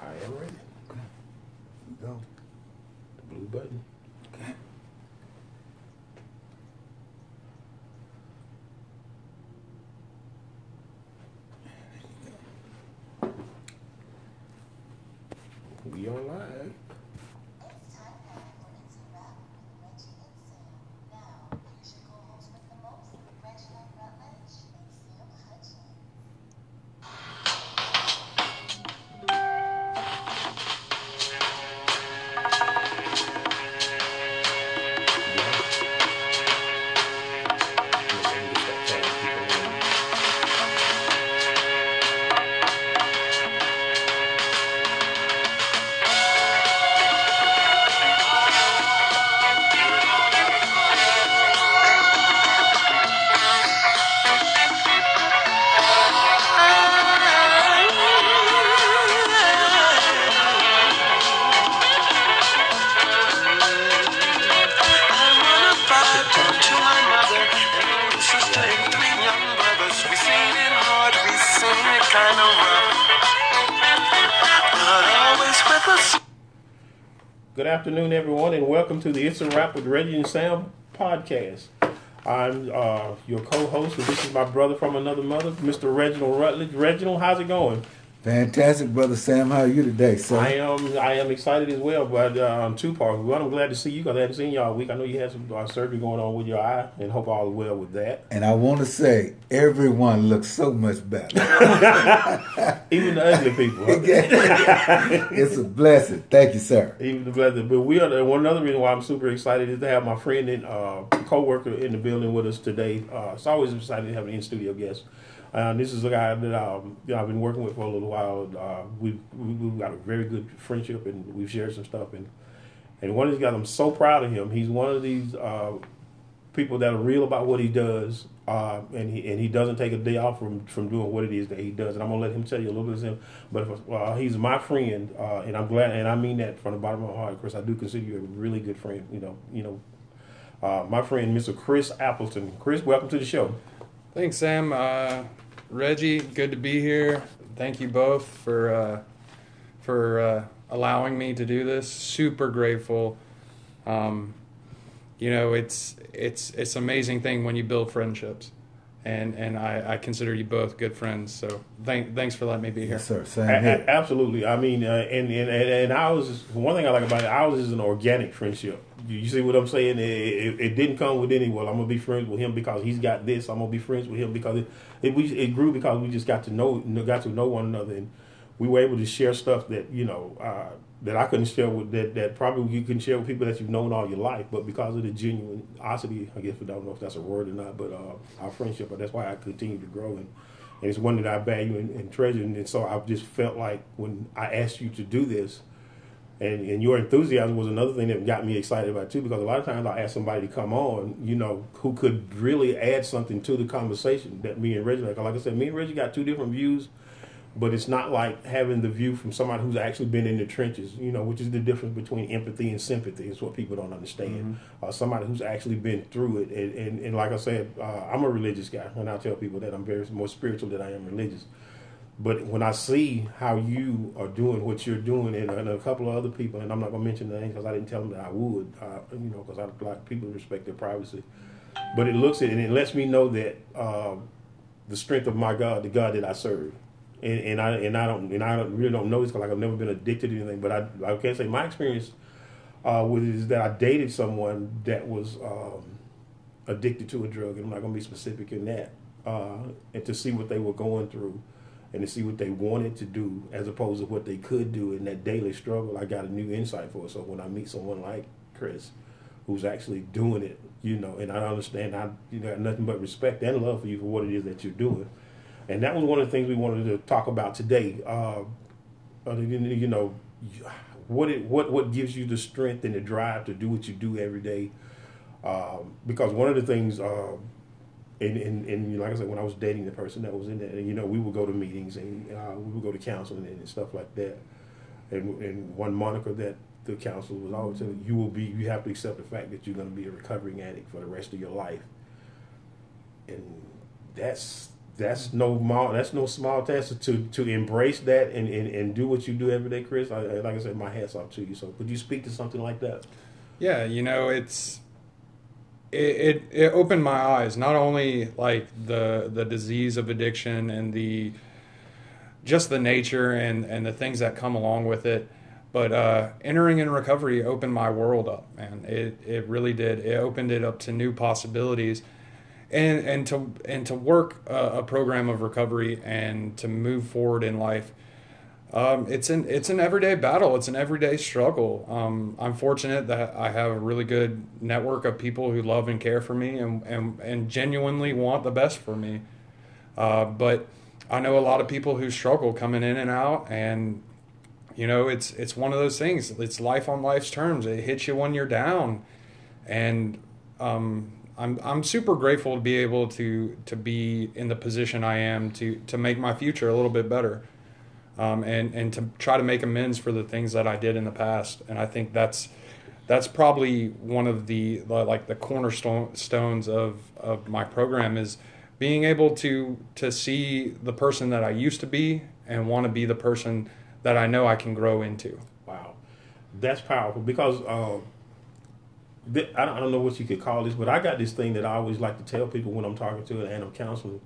I am ready. Okay. Go. The blue button. Afternoon, everyone, and welcome to the It's a Wrap with Reggie and Sam podcast. I'm uh, your co-host, and this is my brother from another mother, Mr. Reginald Rutledge. Reginald, how's it going? Fantastic, brother Sam. How are you today, sir? I am I am excited as well, but uh, two parts. One, I'm glad to see you because I haven't seen you all week. I know you had some uh, surgery going on with your eye, and hope all is well with that. and I want to say, everyone looks so much better. Even the ugly people. it's a blessing. Thank you, sir. Even the blessing. But we are one other reason why I'm super excited is to have my friend and uh, co-worker in the building with us today. Uh, it's always exciting to have an in-studio guest. Uh, this is a guy that um, I've been working with for a little while. Uh, we, we we've got a very good friendship, and we've shared some stuff. And and one of these guys, I'm so proud of him. He's one of these uh, people that are real about what he does, uh, and he and he doesn't take a day off from from doing what it is that he does. And I'm gonna let him tell you a little bit of him. But uh, he's my friend, uh, and I'm glad, and I mean that from the bottom of my heart. Chris, I do consider you a really good friend. You know, you know, uh, my friend, Mr. Chris Appleton. Chris, welcome to the show. Thanks, Sam. Uh, Reggie, good to be here. Thank you both for uh, for uh, allowing me to do this. Super grateful. Um, you know, it's it's it's amazing thing when you build friendships, and and I, I consider you both good friends. So thank, thanks for letting me be here. Yes, sir. Same A- a- here. absolutely. I mean, uh, and, and and and ours. Is, one thing I like about it, ours is an organic friendship. You, see what I'm saying? It, it, it didn't come with any. Well, I'm gonna be friends with him because he's got this. I'm gonna be friends with him because it it, we, it grew because we just got to know got to know one another, and we were able to share stuff that you know uh, that I couldn't share with that that probably you can share with people that you've known all your life, but because of the genuinosity, I guess I don't know if that's a word or not, but uh, our friendship, but that's why I continue to grow and. And it's one that I value and, and treasure. And so I just felt like when I asked you to do this, and, and your enthusiasm was another thing that got me excited about too, because a lot of times I ask somebody to come on, you know, who could really add something to the conversation that me and Reggie, like, like I said, me and Reggie got two different views, but it's not like having the view from somebody who's actually been in the trenches, you know, which is the difference between empathy and sympathy is what people don't understand. Uh, somebody who's actually been through it. And, and, and like I said, uh, I'm a religious guy, and I tell people that I'm very more spiritual than I am religious. But when I see how you are doing what you're doing, and, and a couple of other people, and I'm not to mention names because I didn't tell them that I would, uh, you know, because I like people respect their privacy. But it looks at and it lets me know that uh, the strength of my God, the God that I serve, and, and I and I don't and I don't, really don't know this because like I've never been addicted to anything. But I I can say my experience uh, it is that I dated someone that was um, addicted to a drug, and I'm not to be specific in that, uh, and to see what they were going through and to see what they wanted to do as opposed to what they could do in that daily struggle, I got a new insight for it. So when I meet someone like Chris, who's actually doing it, you know, and I understand I you got nothing but respect and love for you for what it is that you're doing. And that was one of the things we wanted to talk about today. Uh, you you know, what it, what what gives you the strength and the drive to do what you do every day. Um, because one of the things, uh, and, and, and like I said, when I was dating the person that was in there, and, you know, we would go to meetings and uh, we would go to counseling and stuff like that. And, and one moniker that the counselor was always telling you will be, you have to accept the fact that you're going to be a recovering addict for the rest of your life. And that's that's no small that's no small task to to embrace that and, and, and do what you do every day, Chris. I, like I said, my hats off to you. So could you speak to something like that? Yeah, you know, it's it, it opened my eyes not only like the the disease of addiction and the just the nature and and the things that come along with it, but uh, entering in recovery opened my world up, man. It it really did. It opened it up to new possibilities. And, and to and to work a, a program of recovery and to move forward in life, um, it's an it's an everyday battle. It's an everyday struggle. Um, I'm fortunate that I have a really good network of people who love and care for me and and, and genuinely want the best for me. Uh, but I know a lot of people who struggle coming in and out, and you know it's it's one of those things. It's life on life's terms. It hits you when you're down, and um, I'm I'm super grateful to be able to to be in the position I am to to make my future a little bit better um, and and to try to make amends for the things that I did in the past. And I think that's that's probably one of the like the cornerstone stones of of my program is being able to to see the person that I used to be and want to be the person that I know I can grow into. Wow, that's powerful because. Th- I don't, know what you could call this, but I got this thing that I always like to tell people when I'm talking to and I'm counseling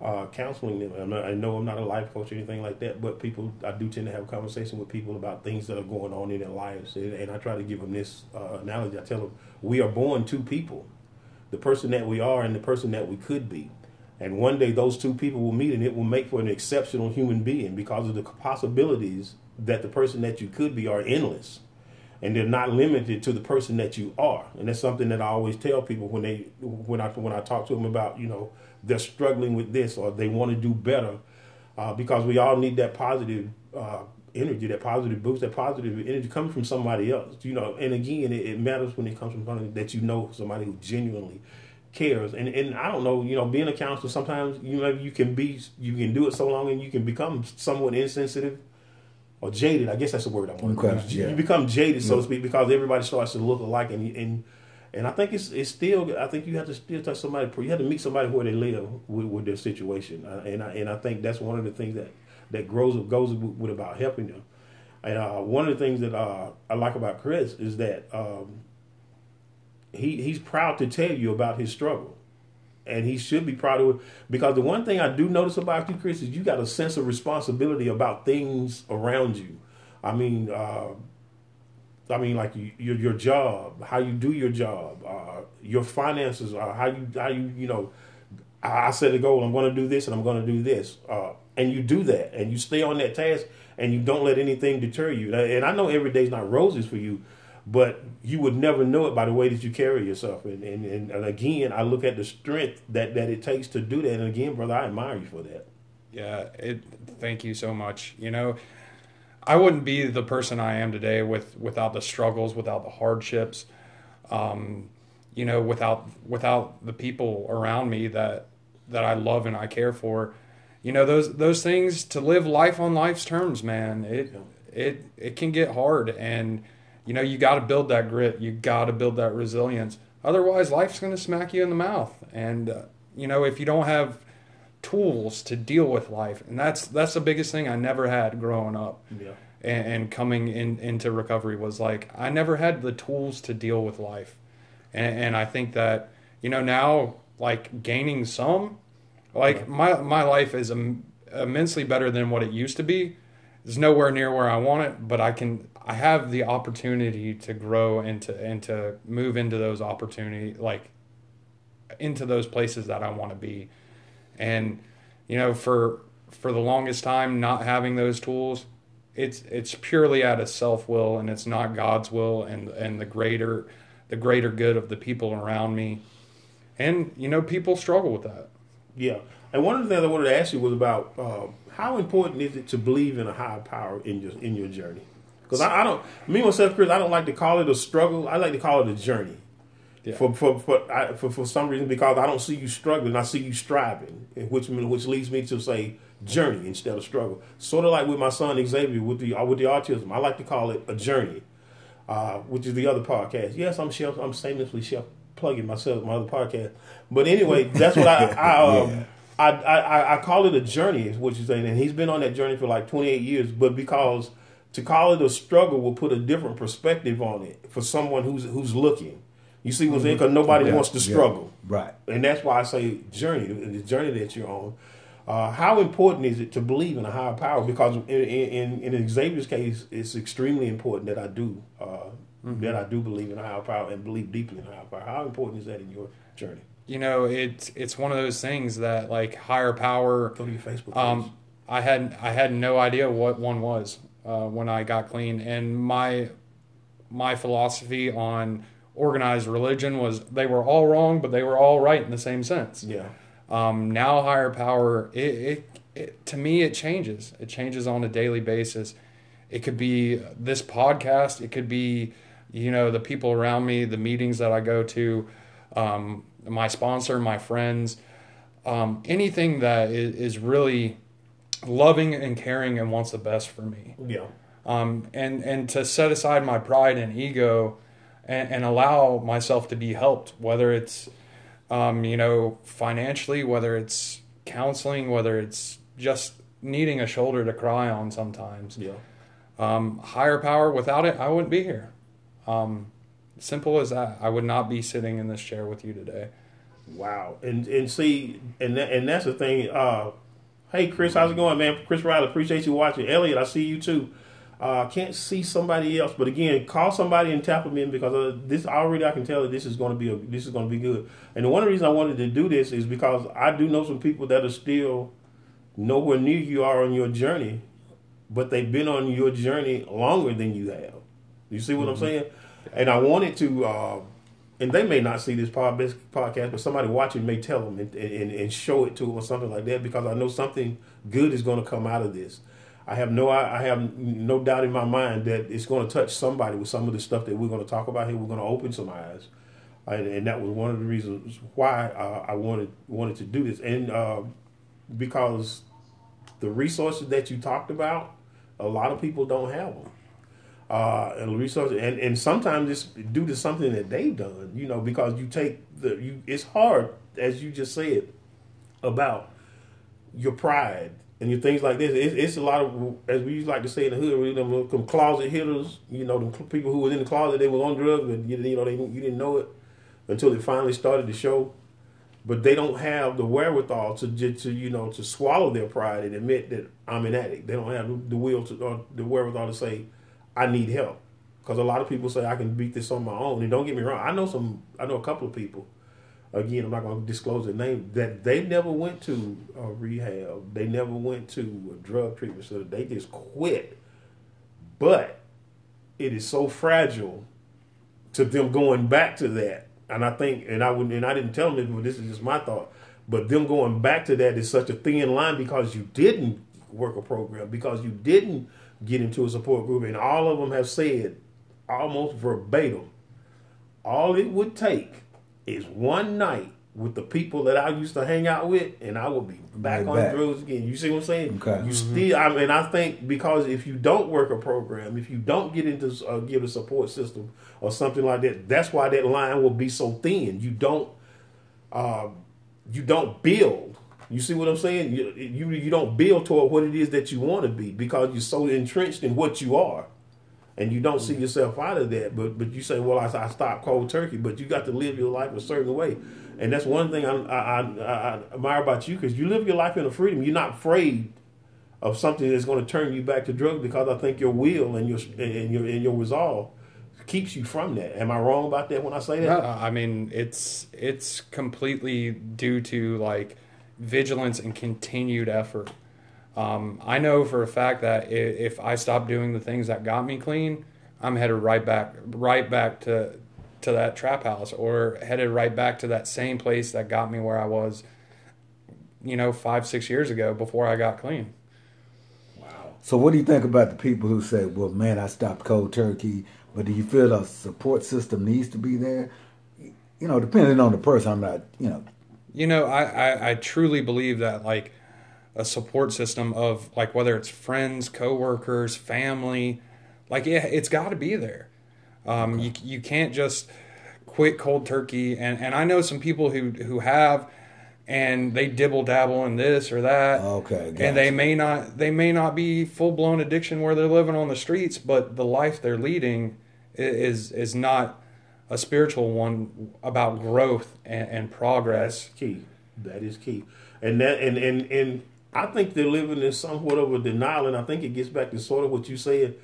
uh, counseling them. Not, I know I'm not a life coach or anything like that, but people, I do tend to have a conversation with people about things that are going on in their lives, and, and I try to give them this uh, analogy. I tell them we are born two people, the person that we are and the person that we could be, and one day those two people will meet, and it will make for an exceptional human being because of the possibilities that the person that you could be are endless. And they're not limited to the person that you are, and that's something that I always tell people when they when I when I talk to them about you know they're struggling with this or they want to do better uh, because we all need that positive uh, energy, that positive boost, that positive energy coming from somebody else. You know, and again, it, it matters when it comes from somebody that you know, somebody who genuinely cares. And and I don't know, you know, being a counselor, sometimes you know you can be, you can do it so long, and you can become somewhat insensitive. Or jaded, I guess that's the word I want to use. yeah. You become jaded, so to speak, because everybody starts to look alike, and and and I think it's it's still. I think you have to still touch somebody. You have to meet somebody where they live with, with their situation, uh, and I, and I think that's one of the things that that grows goes with, about helping them. And uh, one of the things that uh, I like about Chris is that um, he he's proud to tell you about his struggle, and he should be proud of it because the one thing I do notice about you, Chris, is you got a sense of responsibility about things around you. I mean. Uh, I mean, like you, your your job, how you do your job, uh, your finances, uh, how you how you you know. I, I set a goal. I'm going to do this, and I'm going to do this, uh, and you do that, and you stay on that task, and you don't let anything deter you. And I know every day's not roses for you, but you would never know it by the way that you carry yourself. And and, and, and again, I look at the strength that that it takes to do that. And again, brother, I admire you for that. Yeah, it. Thank you so much. You know, I wouldn't be the person I am today with without the struggles, without the hardships, um, you know, without without the people around me that that I love and I care for. You know, those those things to live life on life's terms, man. It it it can get hard, and you know, you got to build that grit. You got to build that resilience. Otherwise, life's going to smack you in the mouth, and uh, you know, if you don't have tools to deal with life. And that's that's the biggest thing i never had growing up. Yeah. and, and coming in into recovery was like i never had the tools to deal with life. And, and i think that you know now like gaining some like my my life is Im- immensely better than what it used to be. It's nowhere near where i want it but i can i have the opportunity to grow and to and to move into those opportunity like into those places that i want to be and you know for for the longest time not having those tools it's it's purely out of self will and it's not god's will and and the greater the greater good of the people around me and you know people struggle with that Yeah, and one of the things I wanted to ask you was about uh, how important is it to believe in a higher power in your in your journey? Because I, I don't, me myself, Chris, I don't like to call it a struggle. I like to call it a journey. Yeah. For for for, I, for for some reason, because I don't see you struggling, I see you striving, which which leads me to say journey instead of struggle. Sort of like with my son Xavier with the with the autism, I like to call it a journey, uh, which is the other podcast. Yes, I'm shelf, I'm shamelessly shelf plugging myself, my other podcast. But anyway, that's what I, I um, I, I I- I call it a journey, is what you're saying, and he's been on that journey for like 28 years. But because to call it a struggle will put a different perspective on it for someone who's who's looking. You see what I'm saying? Because nobody Yeah, wants to yeah. struggle, Right. and that's why I say journey, the journey that you're on. Uh, how important is it to believe in a higher power? Because in, in, in Xavier's case, it's extremely important that I do uh, that I do believe in a higher power and believe deeply in a higher power. How important is that in your journey? You know, it's it's one of those things that like higher power. Go to your Facebook. Page. Um, I had I had no idea what one was uh, when I got clean, and my my philosophy on organized religion was they were all wrong, but they were all right in the same sense. yeah, Um, now higher power, it, it, it to me it changes. It changes on a daily basis. It could be this podcast. It could be, you know, the people around me, the meetings that I go to, um, my sponsor, my friends, um, anything that is, is really loving and caring and wants the best for me yeah, um, and and to set aside my pride and ego and, and allow myself to be helped whether it's um, you know financially whether it's counseling whether it's just needing a shoulder to cry on sometimes yeah. um, higher power without it i wouldn't be here um, simple as that i would not be sitting in this chair with you today Wow, and and see, and that, and that's the thing. Uh, hey, Chris, how's it going, man? Chris Riley, appreciate you watching. Elliot, I see you too. Uh, can't see somebody else, but again, call somebody and tap them in because uh, this already I can tell that this is going to be a, this is going to be good. And the one of the reasons I wanted to do this is because I do know some people that are still nowhere near you are on your journey, but they've been on your journey longer than you have. You see what I'm saying? And I wanted to, uh, and they may not see this this podcast, but somebody watching may tell them and, and, and show it to them or something like that because I know something good is going to come out of this. I have no I have no doubt in my mind that it's going to touch somebody with some of the stuff that we're going to talk about here. We're going to open some eyes, and, and that was one of the reasons why uh, I wanted wanted to do this, and uh, because the resources that you talked about, a lot of people don't have them. Uh, and resources, and, and sometimes it's due to something that they've done, you know, because you take the you. It's hard, as you just said, about your pride and your things like this. It's, it's a lot of, as we used like to say in the hood, we them, them closet hitters. You know, them people who were in the closet, they were on drugs, but you, you know, they you didn't know it until it finally started to show. But they don't have the wherewithal to to you know to swallow their pride and admit that I'm an addict. They don't have the will to or the wherewithal to say I need help. Because a lot of people say I can beat this on my own. And don't get me wrong, I know some. I know a couple of people. Again, I'm not going to disclose the name. That they never went to a rehab. They never went to a drug treatment center. They just quit. But it is so fragile to them going back to that. And I think, and I would, and I didn't tell them this, but this is just my thought. But them going back to that is such a thin line because you didn't work a program, because you didn't get into a support group, and all of them have said almost verbatim, all it would take is one night with the people that I used to hang out with, and I will be back Right on back. drugs again. You see what I'm saying? Okay. You still, I mean, I think because if you don't work a program, if you don't get into uh, give a support system or something like that, that's why that line will be so thin. You don't, uh, you don't build. You see what I'm saying? You, you you don't build toward what it is that you want to be because you're so entrenched in what you are, and you don't see yourself out of that. But but you say, well, I, I stopped cold turkey, but you got to live your life a certain way, and that's one thing I I, I, I admire about you because you live your life in a freedom. You're not afraid of something that's going to turn you back to drugs because I think your will and your and your and your resolve keeps you from that. Am I wrong about that when I say that? No, I mean it's it's completely due to like vigilance and continued effort. Um, I know for a fact that i- if I stop doing the things that got me clean, I'm headed right back right back to to that trap house or headed right back to that same place that got me where I was, you know, five six years ago before I got clean. Wow. So, what do you think about the people who say, "Well, man, I stopped cold turkey," but do you feel a support system needs to be there? You know, depending on the person, I'm not, you know, You know, I, I, I truly believe that like a support system of like whether it's friends, coworkers, family, like yeah, it's got to be there. Um, you you can't just quit cold turkey. And and I know some people who who have, and they dibble dabble in this or that. Okay, and they may not they may not be full blown addiction where they're living on the streets, but the life they're leading is is not a spiritual one about growth and, and progress. That's key. That is key. And that and and and I think they're living in somewhat of a denial, and I think it gets back to sort of what you said.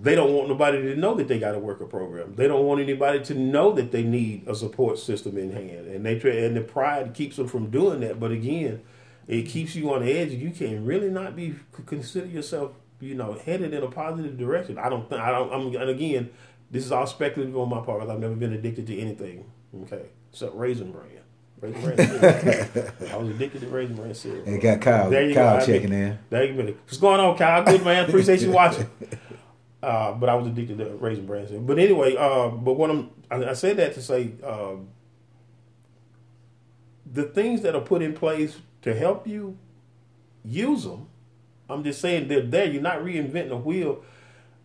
They don't want nobody to know that they got a worker program. They don't want anybody to know that they need a support system in hand, and they try, and the pride keeps them from doing that. But again, it keeps you on edge. You can really not be consider yourself, you know, headed in a positive direction. I don't think I don't. I'm and again, this is all speculative on my part. I've never been addicted to anything. Okay, except raisin bran. Raisin bran. cereal. I was addicted to raisin bran cereal. They got Kyle, There you go. Kyle I checking in. There you go. What's going on, Kyle? Good man. Appreciate you watching. Uh, but I was addicted to raisin bran cereal. But anyway, uh, but what I'm I, I said that to say um, the things that are put in place to help you use them. I'm just saying they're there. You're not reinventing the wheel.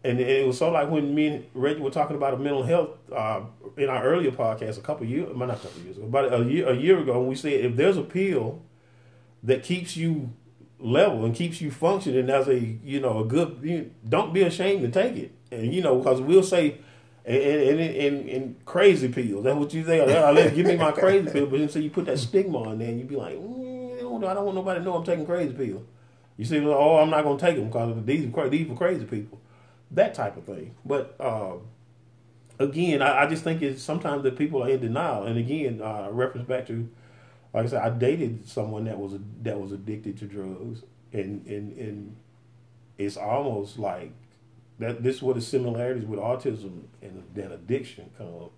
And it was so like when me and Reggie were talking about a mental health uh, in our earlier podcast a couple years, well, not a couple years ago, about a year a year ago, we said if there's a pill that keeps you level and keeps you functioning as a you know a good you, don't be ashamed to take it. And you know because we'll say and and, and, and crazy pills that's what you say I let give me my crazy pill but then so you put that stigma on there and you be like mm, I don't want nobody to know I'm taking crazy pills. You see, oh I'm not gonna take them because these are these for crazy people that type of thing but um, again I, I just think it's sometimes that people are in denial and again uh, reference back to like I said, I dated someone that was that was addicted to drugs, and and and it's almost like that. This is where the similarities with autism and then addiction come.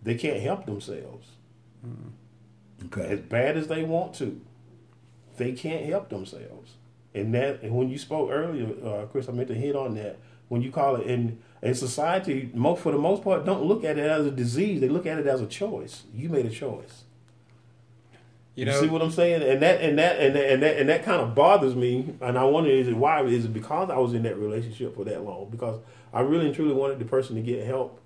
They can't help themselves as Okay. bad as they want to. They can't help themselves, and that and when you spoke earlier, uh, Chris, I meant to hit on that. When you call it in in society, most for the most part, don't look at it as a disease. They look at it as a choice. You made a choice. You You, see what I'm saying? And that and that and that, and that and that kind of bothers me. And I wonder is it why is it because I was in that relationship for that long? Because I really and truly wanted the person to get help,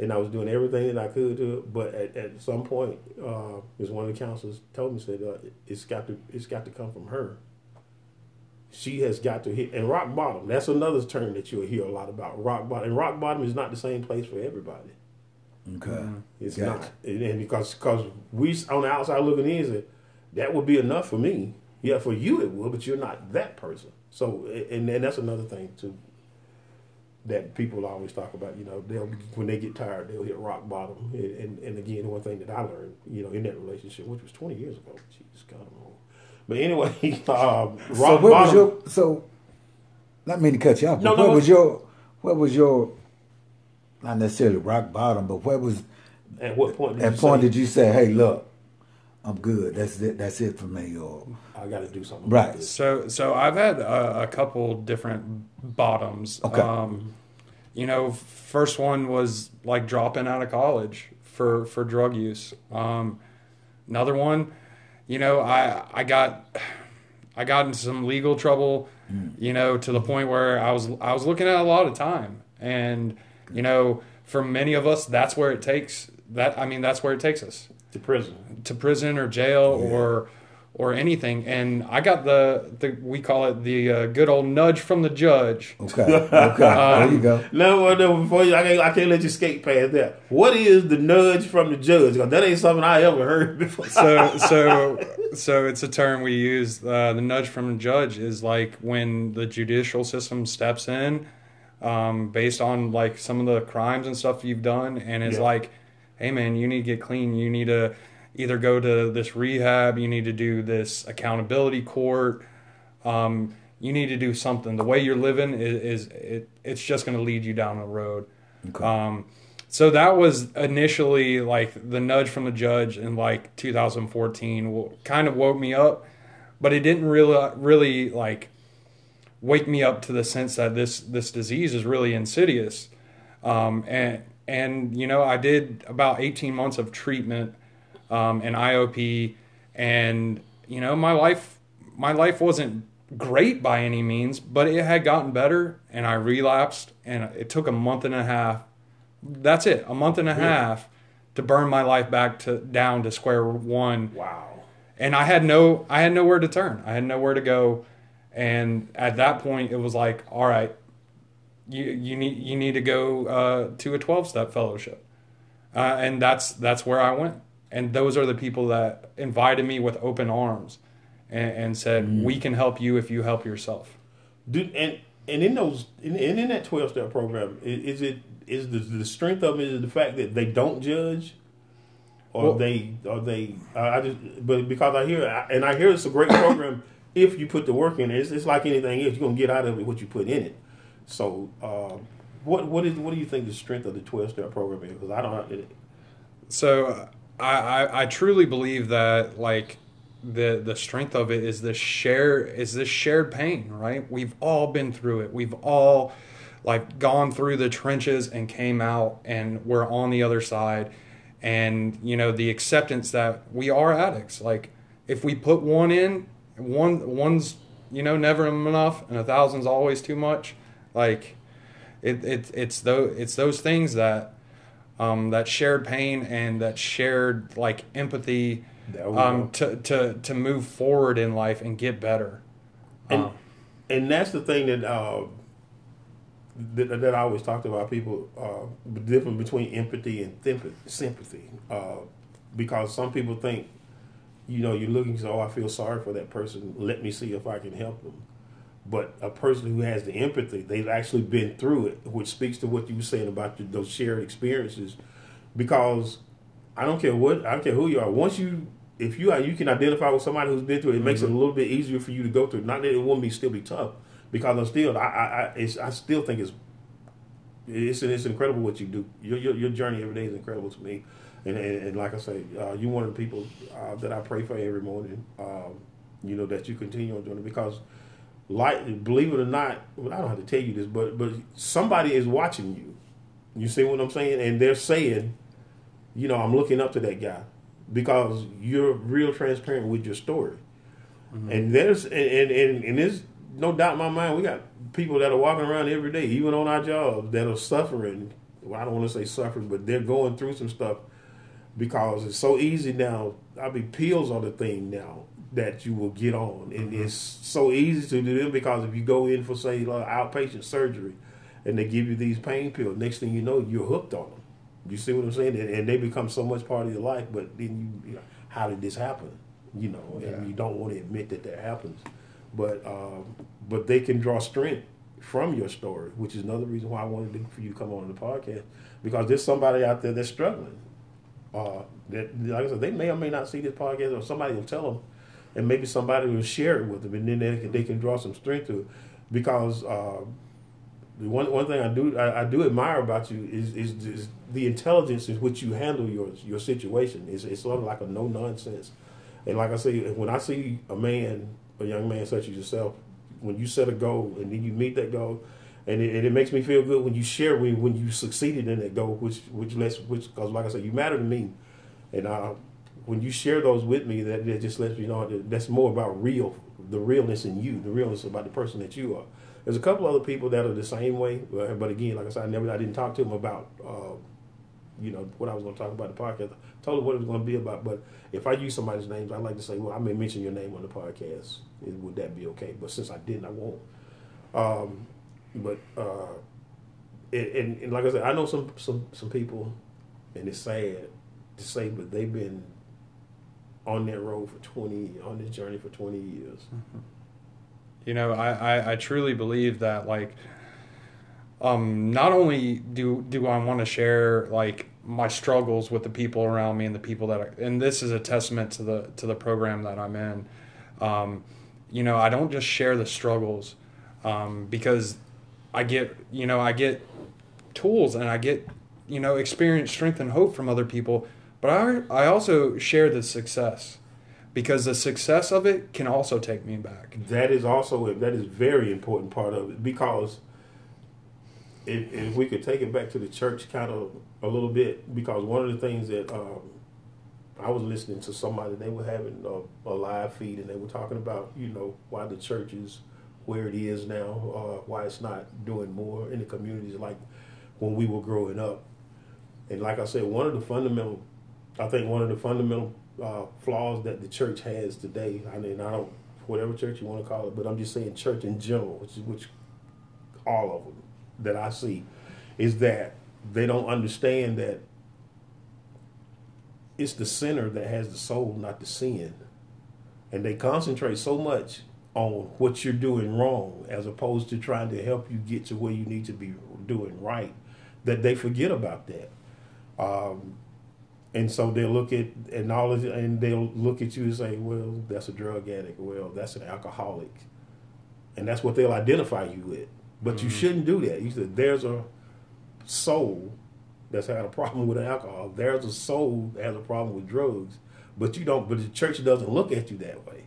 and I was doing everything that I could to. But at, at some point, uh, as one of the counselors told me, said uh, it's got to it's got to come from her. She has got to hit and rock bottom. That's another term that you'll hear a lot about rock bottom. And rock bottom is not the same place for everybody. Okay. Mm-hmm. It's Gotcha. not, and, and because because we on the outside looking in, say, that would be enough for me. Yeah, for you it would, but you're not that person. So, and and that's another thing too. That people always talk about, you know, they'll when they get tired, they'll hit rock bottom. And and, and again, one thing that I learned, you know, in that relationship, which was 20 years ago, Jesus God, I'm old. But anyway, um, rock So what was your so? Not mean to cut you off. No, but no, what was your what was your not necessarily rock bottom, but where was at what point? Did at you point say, did you say, "Hey, look, I'm good. That's it. That's it for me." Or I got to do something? Right. About this. So, so I've had a, a couple different bottoms. Okay. Um, you know, first one was like dropping out of college for for drug use. Um, another one, you know, I I got I got into some legal trouble. Mm. You know, to the point where I was I was looking at a lot of time, and you know, for many of us, that's where it takes that. I mean, that's where it takes us To prison. to prison or jail or or anything. And I got the, the we call it the uh, good old nudge from the judge. okay, okay, there you go. No, no, before you, I can't, I can't let you skate past that. What is the nudge from the judge? 'Cause that ain't something I ever heard before. So so so it's a term we use. Uh, the nudge from the judge is like when the judicial system steps in, um, based on like some of the crimes and stuff you've done, and it's Yeah. like, hey man, you need to get clean. You need to either go to this rehab. You need to do this accountability court. um, you need to do something. The way you're living is, is it, it's just going to lead you down the road. Okay. Um, so that was initially like the nudge from the judge in like 2014 kind of woke me up, but it didn't really really like wake me up to the sense that this this disease is really insidious. Um, and and you know I did about 18 months of treatment um, and IOP, and you know my life my life wasn't great by any means, but it had gotten better, and I relapsed, and it took a month and a half. That's it, a month and a half to to burn my life back to down to square one Wow. and I had no I had nowhere to turn. I had nowhere to go, and at that point it was like, all right, you you need you need to go uh, to a twelve step fellowship, uh, and that's that's where I went. And those are the people that invited me with open arms, and, and said, we can help you if you help yourself. Dude, and and in those and in, in that twelve step program, i- is it is the, the strength of it is the fact that they don't judge, or Well- they or they I I just but because I hear and I hear it's a great program if you put the work in it. It's, it's like anything else, you're gonna get out of it what you put in it. So, um, what what is what do you think the strength of the twelve step program is? Because I don't. So uh, I, I truly believe that like the the strength of it is this share is this shared pain, right? We've all been through it. We've all like gone through the trenches and came out and we're on the other side. And you know, the acceptance that we are addicts. Like if we put one in, one one's you know never enough and a thousand's always too much. Like it, it it's those it's those things that um, that shared pain and that shared like empathy um, to, to to move forward in life and get better. And, Um, and that's the thing that, uh, that that I always talked about people uh, the difference between empathy and thimp- sympathy, uh, because some people think, you know, you're looking, so oh, I feel sorry for that person. Let me see if I can help them. But a person who has the empathy, they've actually been through it, which speaks to what you were saying about the, those shared experiences. Because I don't care what I don't care who you are. Once you if you are you can identify with somebody who's been through it, it makes it a little bit easier for you to go through. Not that it won't be still be tough, because I'm still I I I, it's, I still think it's it's it's incredible what you do. Your your, your journey every day is incredible to me, and and, and like I say, uh, you're one of the people uh, that I pray for every morning. Um, you know that you continue on doing it because, like, believe it or not, well, I don't have to tell you this, but but somebody is watching you. You see what I'm saying? And they're saying, you know, I'm looking up to that guy because you're real transparent with your story. Mm-hmm. And there's and, and, and, and there's no doubt in my mind we got people that are walking around every day, even on our jobs, that are suffering. Well, I don't want to say suffering, but they're going through some stuff because it's so easy now. I mean, pills are the thing now that you will get on, and it's so easy to do them because if you go in for say like outpatient surgery, and they give you these pain pills, next thing you know, you're hooked on them. You see what I'm saying? And, and they become so much part of your life. But then you, you know, how did this happen? You know, and you don't want to admit that that happens. But um, but they can draw strength from your story, which is another reason why I wanted to, for you to come on the podcast because there's somebody out there that's struggling. Uh, that like I said, they may or may not see this podcast, or somebody will tell them, and maybe somebody will share it with them, and then they can, they can draw some strength to it. Because uh, the one one thing I do I, I do admire about you is, is is the intelligence in which you handle your your situation. It's, it's sort of like a no nonsense, and like I say, when I see a man, a young man such as yourself, when you set a goal and then you meet that goal, and it, and it makes me feel good when you share when when you succeeded in that goal, which which lets which because like I said, you matter to me, and uh, when you share those with me, that, that just lets me know that that's more about real, the realness in you, the realness about the person that you are. There's a couple other people that are the same way, but but again, like I said, I never, I didn't talk to them about, uh, you know, what I was going to talk about the podcast. I told them what it was going to be about, but if I use somebody's names, I'd like to say, well, I may mention your name on the podcast. Would that be okay? But since I didn't, I won't. Um, but uh, and, and like I said, I know some some some people, and it's sad to say, but they've been on that road for twenty on this journey for twenty years. you know, I, I, I truly believe that like um not only do do I want to share like my struggles with the people around me and the people that I, and this is a testament to the to the program that I'm in. Um, you know, I don't just share the struggles um, because I get you know I get tools and I get you know experience, strength, and hope from other people, but I I also share the success because the success of it can also take me back. That is also that is very important part of it because if, if we could take it back to the church kind of a little bit because one of the things that um, I was listening to somebody they were having a, a live feed and they were talking about you know why the church is where it is now uh, why it's not doing more in the communities like when we were growing up And like I said, one of the fundamental, I think one of the fundamental uh, flaws that the church has today. I mean, I don't whatever church you want to call it, but I'm just saying church in general, which which all of them that I see, is that they don't understand that it's the sinner that has the soul, not the sin. And they concentrate so much on what you're doing wrong as opposed to trying to help you get to where you need to be doing right that they forget about that. Um, and so they'll look at of, and they'll look at you and say, "Well, that's a drug addict. Well, that's an alcoholic," and that's what they'll identify you with. But you mm-hmm. shouldn't do that. You said there's a soul that's had a problem with alcohol. There's a soul that has a problem with drugs. But you don't. But the church doesn't look at you that way.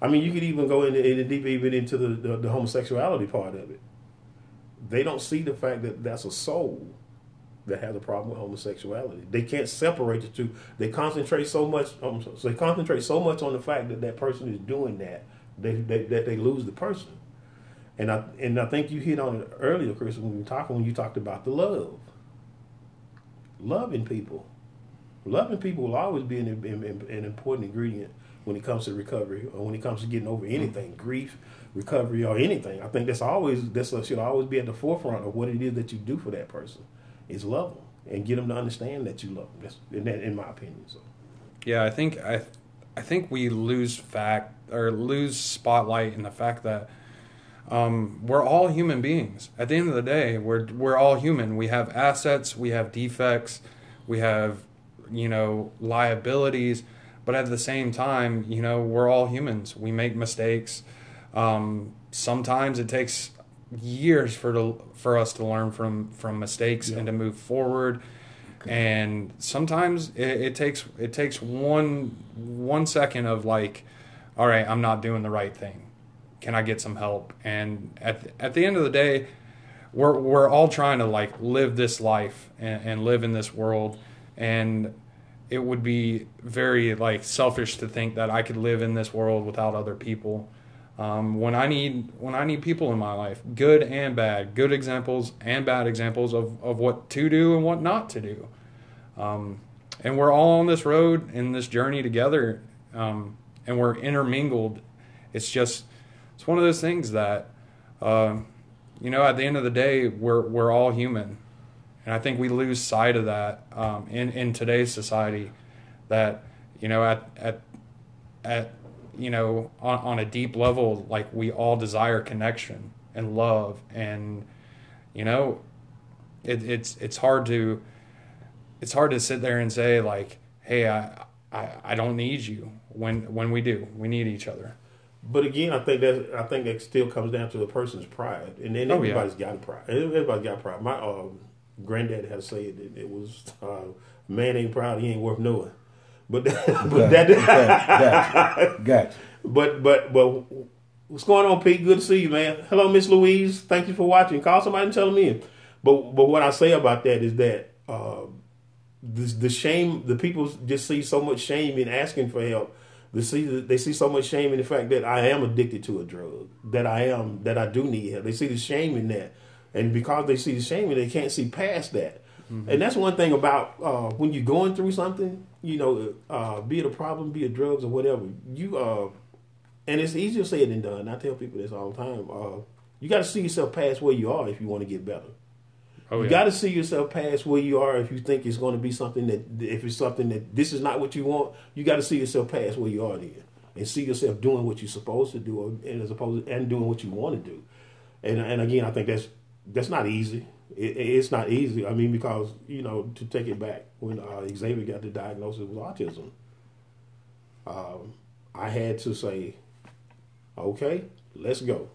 I mean, you could even go in, in deep even into the, the, the homosexuality part of it. They don't see the fact that that's a soul that has a problem with homosexuality. They can't separate the two. They concentrate so much. Um, so they concentrate so much on the fact that that person is doing that, they, they, that they lose the person. And I and I think you hit on it earlier, Chris, when we talking when you talked about the love, loving people, loving people will always be an, an, an important ingredient when it comes to recovery or when it comes to getting over anything, grief, recovery, or anything. I think that's always that's should always be at the forefront of what it is that you do for that person is love them and get them to understand that you love them. That's in, that, in my opinion. So Yeah, I think I, I think we lose fact or lose spotlight in the fact that um, we're all human beings. At the end of the day, we're we're all human. We have assets, we have defects, we have you know liabilities, but at the same time, you know we're all humans. We make mistakes. Um, sometimes it takes years for to, for us to learn from from mistakes and to move forward. And sometimes it, it takes it takes one one second of like all right i'm not doing the right thing. Can i get some help? And at the, at the end of the day we're we're all trying to like live this life and, and live in this world. And it would be very like selfish to think that i could live in this world without other people um, when I need when I need people in my life, good and bad, good examples and bad examples of, of what to do and what not to do. Um, and we're all on this road in this journey together, um, and we're intermingled. It's just it's one of those things that uh, you know at the end of the day we're we're all human, and I think we lose sight of that um, in in today's society. That you know at at at you know on, on a deep level like we all desire connection and love and you know it, it's it's hard to it's hard to sit there and say like hey I, I i don't need you when when we do we need each other But again, I think that I think that still comes down to the person's pride, and then Oh, yeah. everybody's got pride. Everybody's got pride. My uh, granddad has said that it was uh, man ain't proud, he ain't worth knowing. But but that gotcha. gotcha. but but but what's going on, Pete? Good to see you, man. Hello, Miss Louise. Thank you for watching. Call somebody and tell them in. But but what I say about that is that uh, the, the shame, the people just see so much shame in asking for help. They see they see so much shame in the fact that I am addicted to a drug, that I am that I do need help. They see the shame in that, and because they see the shame in it, they can't see past that. And that's one thing about uh, when you're going through something, you know, uh, be it a problem, be it drugs or whatever. You uh, and it's easier said than done. I tell people this all the time. Uh, you got to see yourself past where you are if you want to get better. oh You got to see yourself past where you are if you think it's going to be something that if it's something that this is not what you want. You got to see yourself past where you are then, and see yourself doing what you're supposed to do, and as opposed and doing what you want to do. And and again, I think that's that's not easy. It, it's not easy. I mean, because you know, to take it back when uh, Xavier got the diagnosis with autism, um, I had to say, okay, let's go.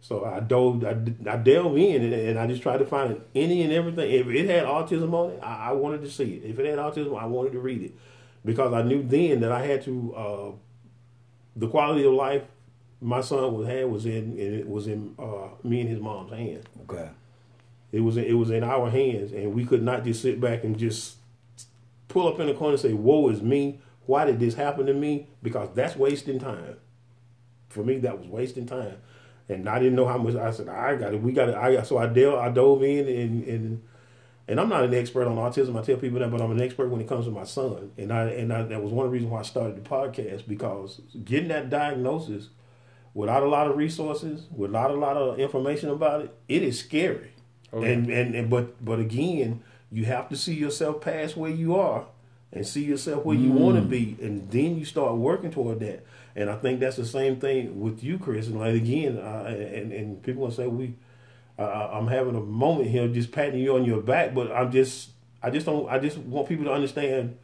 So I dove, I, I delved in, and, and I just tried to find any and everything. If it had autism on it, I, I wanted to see it. If it had autism, I wanted to read it because I knew then that I had to. Uh, the quality of life my son was had was in, was in uh, me and his mom's hands. Okay. It was it was in our hands, and we could not just sit back and just pull up in the corner and say, "Woe is me! Why did this happen to me?" Because that's wasting time. For me, that was wasting time, and I didn't know how much. I said, "I got it. We got it." I got so I dove I dove in and and and I'm not an expert on autism. I tell people that, but I'm an expert when it comes to my son. And I and I, that was one reasons why I started the podcast because getting that diagnosis without a lot of resources, without a lot of information about it, it is scary. Okay. And, and and but but again, you have to see yourself past where you are and see yourself where you want to be, and then you start working toward that. And I think that's the same thing with you, Chris. And like again, uh, and and people will say we, uh, I'm having a moment here, just patting you on your back, but I'm just, I just don't, I just want people to understand.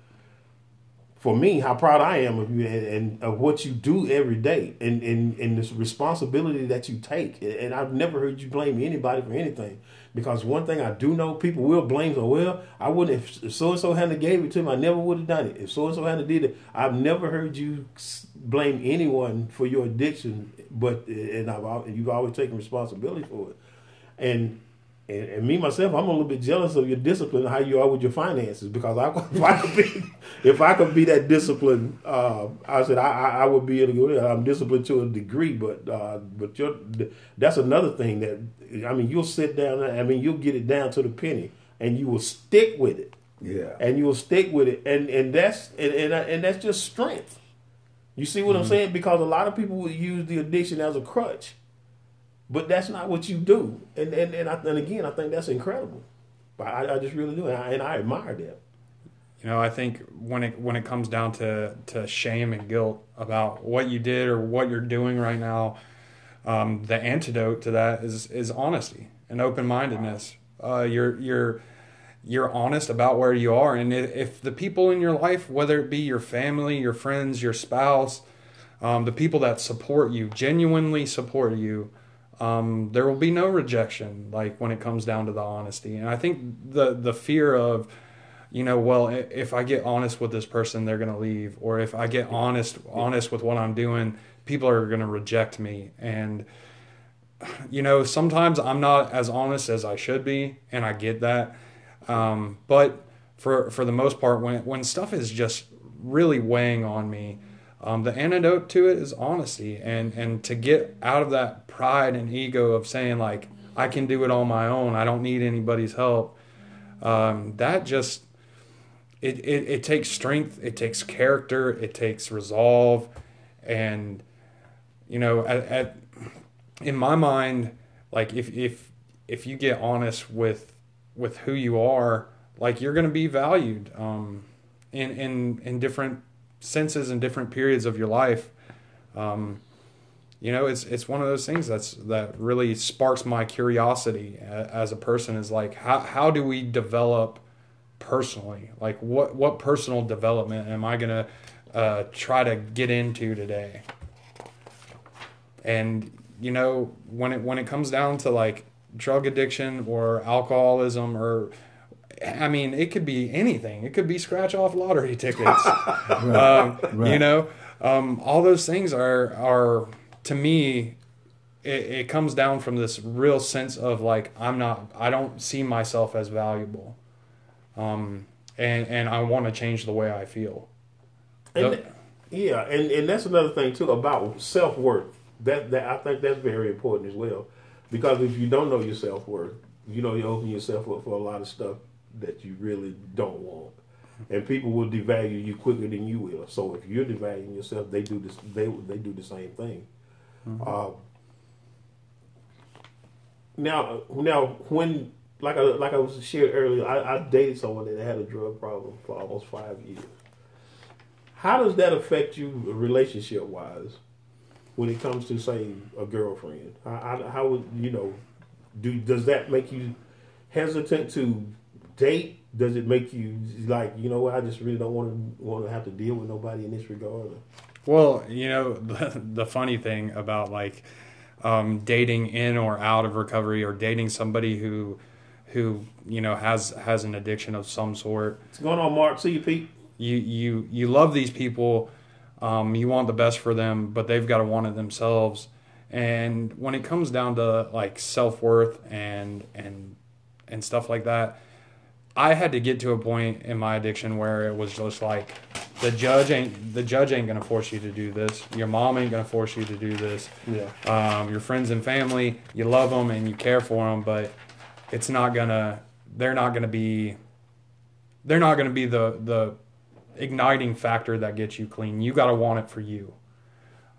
For me, how proud I am of you and, and of what you do every day, and, and and this responsibility that you take. And I've never heard you blame anybody for anything, because one thing I do know, people will blame. So well, I wouldn't if so and so hadn't gave it to me, I never would have done it. If so and so hadn't did it, I've never heard you blame anyone for your addiction. But and I've you've always taken responsibility for it. And, and and me myself, I'm a little bit jealous of your discipline, and how you are with your finances. Because I, if I could be, if I could be that disciplined, uh, I said I, I, I would be able to go. there. I'm disciplined to a degree, but uh, but you're, that's another thing that I mean, you'll sit down. I mean, you'll get it down to the penny, and you will stick with it Yeah. and you will stick with it, and and that's and and, and that's just strength. You see what I'm saying? Because a lot of people will use the addiction as a crutch, but that's not what you do. And and and, I, and again, I think that's incredible. I, I just really do, and I, and I admire that. You know, I think when it when it comes down to to shame and guilt about what you did or what you're doing right now, um, the antidote to that is is honesty and open mindedness. Uh, you're you're you're honest about where you are, and if the people in your life, whether it be your family, your friends, your spouse, um, the people that support you, genuinely support you, um, there will be no rejection. Like when it comes down to the honesty, and I think the the fear of you know, well, if I get honest with this person, they're going to leave, or if I get honest honest with what I'm doing, people are going to reject me, and you know, sometimes I'm not as honest as I should be, and I get that. Um, but for for the most part, when when stuff is just really weighing on me, um, the antidote to it is honesty, and and to get out of that pride and ego of saying like I can do it on my own, I don't need anybody's help. Um, that just it, it, it takes strength, it takes character, it takes resolve, and you know, at, at in my mind, like if if if you get honest with with who you are, like you're going to be valued um, in in in different senses and different periods of your life. Um, you know, it's it's one of those things that's that really sparks my curiosity as a person. Is like how how do we develop personally? Like what what personal development am I gonna uh, try to get into today? And you know, when it when it comes down to like drug addiction or alcoholism or I mean, it could be anything. It could be scratch off lottery tickets. um, You right. know, um, all those things are are to me. It, it comes down from this real sense of like I'm not. I don't see myself as valuable, um, and and I want to change the way I feel. And The- yeah, and, and that's another thing too about self worth. That that I think that's very important as well, because if you don't know your self worth, you know you open yourself up for a lot of stuff that you really don't want, and people will devalue you quicker than you will. So if you're devaluing yourself, they do this. They they do the same thing. Uh, now now when like I like I was shared earlier, I, I dated someone that had a drug problem for almost five years. How does that affect you relationship wise when it comes to say a girlfriend? How, how, how would you know? Do does that make you hesitant to date? Does it make you like you know what? I just really don't want to want to have to deal with nobody in this regard. Well, you know, the, the funny thing about like um, dating in or out of recovery or dating somebody who who you know has has an addiction of some sort What's going on, Mark? See you, Pete. you you you love these people um, you want the best for them but they've got to want it themselves and when it comes down to like self-worth and and and stuff like that i had to get to a point in my addiction where it was just like the judge ain't the judge ain't gonna force you to do this your mom ain't gonna force you to do this Yeah. um, your friends and family you love them and you care for them but it's not gonna they're not to be they're not to be the the igniting factor that gets you clean. You got to want it for you.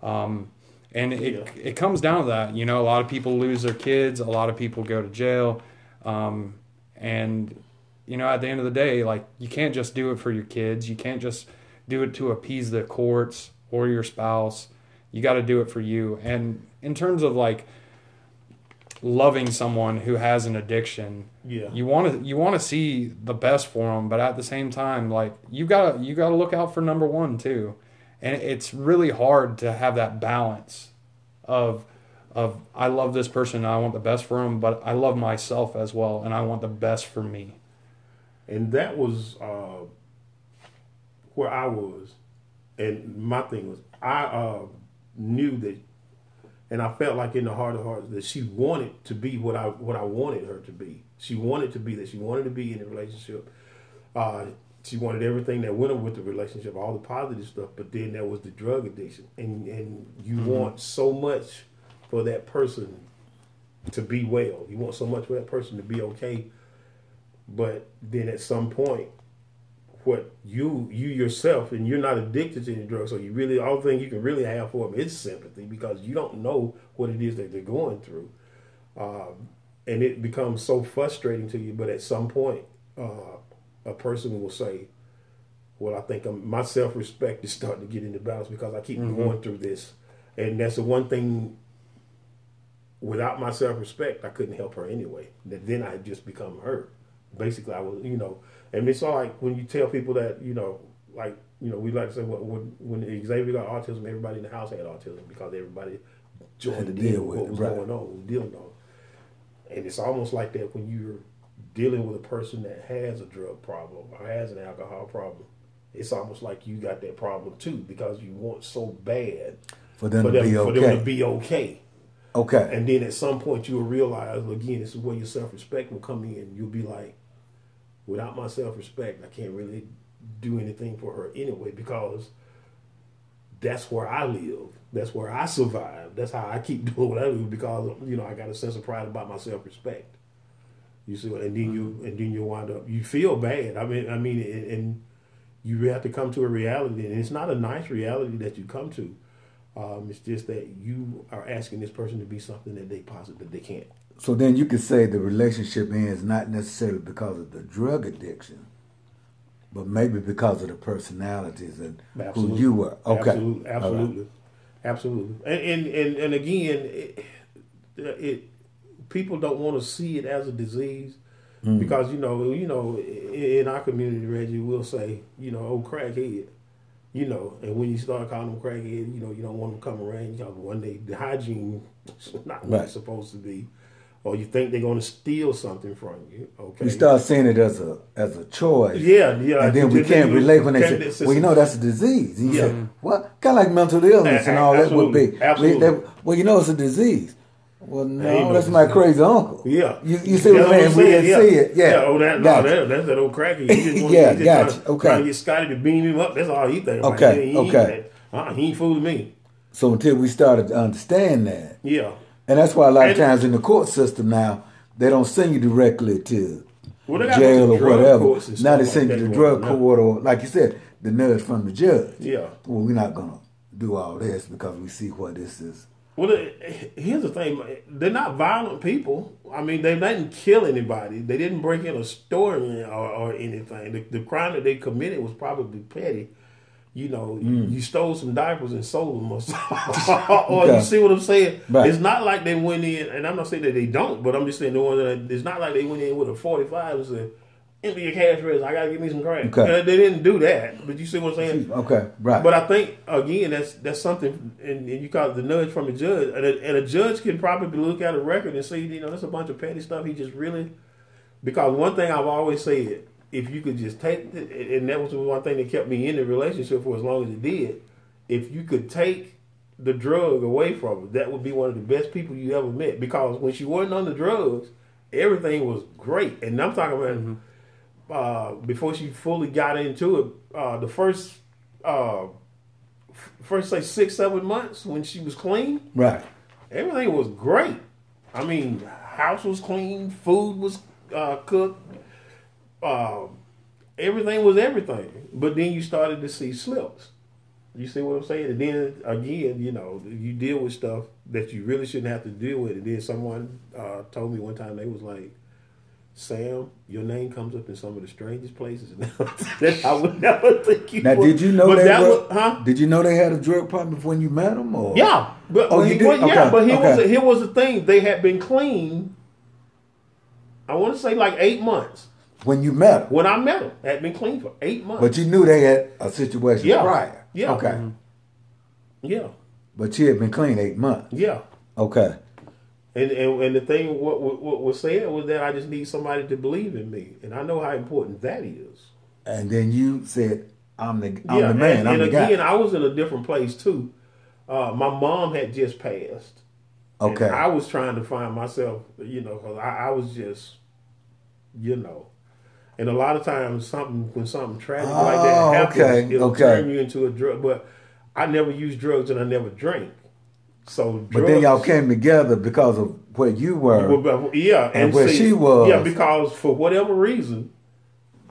Um, and it Yeah. it comes down to that. You know, a lot of people lose their kids. A lot of people go to jail. Um, and you know, at the end of the day, like you can't just do it for your kids. You can't just do it to appease the courts or your spouse. You got to do it for you. And in terms of like loving someone who has an addiction, Yeah. you want to you want to see the best for them, but at the same time, like you got to you got to look out for number one too. And it's really hard to have that balance of of I love this person and I want the best for him, but I love myself as well and I want the best for me. And that was uh, where I was. And my thing was, I uh, knew that, and I felt like in the heart of hearts that she wanted to be what I what I wanted her to be. She wanted to be that. She wanted to be in a relationship. Uh, she wanted everything that went with the relationship, all the positive stuff. But then there was the drug addiction, and and you want so much for that person to be well. You want so much for that person to be okay but then at some point what you you yourself and you're not addicted to any drugs so you really all thing you can really have for them is sympathy because you don't know what it is that they're going through um, and it becomes so frustrating to you but at some point uh, a person will say well i think I'm, my self-respect is starting to get into balance because i keep going through this and that's the one thing without my self respect, I couldn't help her anyway. That then I had just become her. Basically, I was, you know, and it's all like when you tell people that, you know, like, you know, we like to say when, when, when Xavier got autism, everybody in the house had autism because everybody joined Had to deal with what was right. going on, was dealing on. And it's almost like that when you're dealing with a person that has a drug problem or has an alcohol problem. It's almost like you got that problem too because you want so bad For them for to them, be for them to be okay. Okay. And then at some point you'll realize again, this is where your self respect will come in. You'll be like, without my self respect, I can't really do anything for her anyway because that's where I live. That's where I survive. That's how I keep doing what I do because you know I got a sense of pride about my self respect. You see, what- and then you and then you wind up you feel bad. I mean, I mean, and, and you have to come to a reality, and it's not a nice reality that you come to. Um, it's just that you are asking this person to be something that they possibly that they can't. So then you could say the relationship ends not necessarily because of the drug addiction, but maybe because of the personalities and who you were. Okay. Absolutely, All right. absolutely, absolutely. And and and, and again, it, it people don't want to see it as a disease Mm. because you know, you know, in our community, Reggie will say, you know, oh crackhead. You know, and when you start calling them crackhead, you know, you don't want them to come around. You know, one day the hygiene is not what it's supposed to be, or you think they're going to steal something from you. Okay, We start seeing it as a as a choice. Yeah, yeah. And then we can't relate when they say, "Well, you know, that's a disease." And you Yeah. say, "What?" Kind of like mental illness and all that would be. absolutely. They- well, you know, it's a disease. Well, no, that's my crazy uncle. Yeah, you, you see what I'm saying? We didn't see it. Yeah, Oh, that, Gotcha. no, that, that's that old cracker. He just Yeah, he just gotcha. Trying, Okay. trying to get Scotty to beam him up. That's all he thinks. Okay, He okay. Uh, he ain't fooling me. So until we started to understand that, Yeah. And that's why a lot of times in the court system now they don't send you directly to Well, jail or whatever. Now they send that you to drug on court or, like you said, the nudge from the judge. Yeah. Well, we're not gonna do all this because we see what this is. Well, here's the thing: they're not violent people. I mean, they didn't kill anybody. They didn't break in a store or, or anything. The, the crime that they committed was probably petty. You know, Mm. you stole some diapers and sold them, or, something. or Okay. you see what I'm saying? Right. It's not like they went in, and I'm not saying that they don't, but I'm just saying the one that it's not like they went in with a 45 and said, "Empty your cash register. I gotta give me some crack." Okay. Uh, They didn't do that, but you see what I'm saying? Okay, right. But I think again, that's that's something, and, and you call it the nudge from the judge, and a, and a judge can probably look at a record and see, you know, that's a bunch of petty stuff. He just really, because one thing I've always said, if you could just take, the, and that was the one thing that kept me in the relationship for as long as it did. If you could take the drug away from her, that would be one of the best people you ever met. Because when she wasn't on the drugs, everything was great, and I'm talking about uh, before she fully got into it, uh, the first, uh, f- first say six seven months when she was clean, right. everything was great. I mean, house was clean, food was uh, cooked. Um, everything was everything. But then you started to see slips. You see what I'm saying? And then again, you know, you deal with stuff that you really shouldn't have to deal with. And then someone uh, told me one time they was like, "Sam, your name comes up in some of the strangest places." that I would never think you. Now, would. did you know But that was- huh? Did you know they had a drug problem when you met them? Or Yeah, but Oh, he, did? well, yeah, Okay, but here was a, here was the thing. They had been clean. I want to say like eight months when you met them, when I met them. Had been clean for eight months. but you knew they had a situation Yeah. prior. Yeah. Okay. yeah, But she had been clean eight months. yeah. Okay. And, and and the thing what, what what was said was that I just need somebody to believe in me, and I know how important that is. And then you said, "I'm the I'm yeah, the man. and, I'm and the again, guy." I was in a different place too. Uh, my mom had just passed. And Okay. I was trying to find myself, you know, because I, I was just, you know, and a lot of times something when something tragic like Oh, that happens, okay, it'll okay. turn you into a drug. But I never used drugs and I never drank. So, but then y'all came together because of where you were. yeah, And where see, she was. Yeah, because for whatever reason,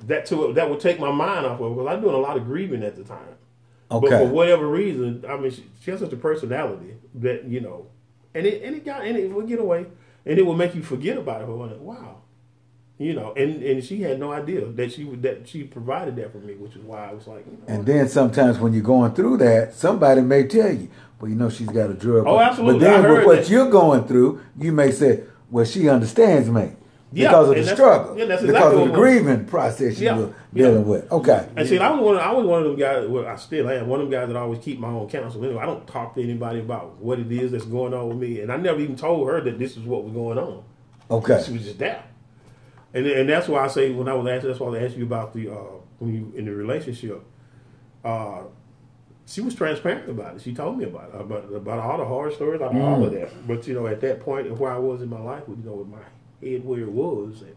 that took that would take my mind off of it because I was doing a lot of grieving at the time. Okay. But for whatever reason, I mean, she, she has such a personality that you know, and it and it got and it would get away, and it will make you forget about it. But wow, you know, and and she had no idea that she that she provided that for me, which is why I was like, you know, And then sometimes when you're going through that, somebody may tell you, well, you know, she's got a drug. Oh, absolutely. But then with what that. you're going through, you may say, well, she understands me Yeah, because of the struggle, yeah, because of the grieving process you Yeah, were yeah. dealing with. Okay. And see, I was one. Of, I was one of them guys. Well, I still am one of them guys that always keep my own counsel. Anyway, I don't talk to anybody about what it is that's going on with me, and I never even told her that this is what was going on. Okay. She was just there, and and that's why I say when I was asked, that's why I asked you about the uh, when you in the relationship. Uh, she was transparent about it. She told me about it, about about all the horror stories, about all of that. But you know, at that point, where I was in my life, you know, with my head where it was, and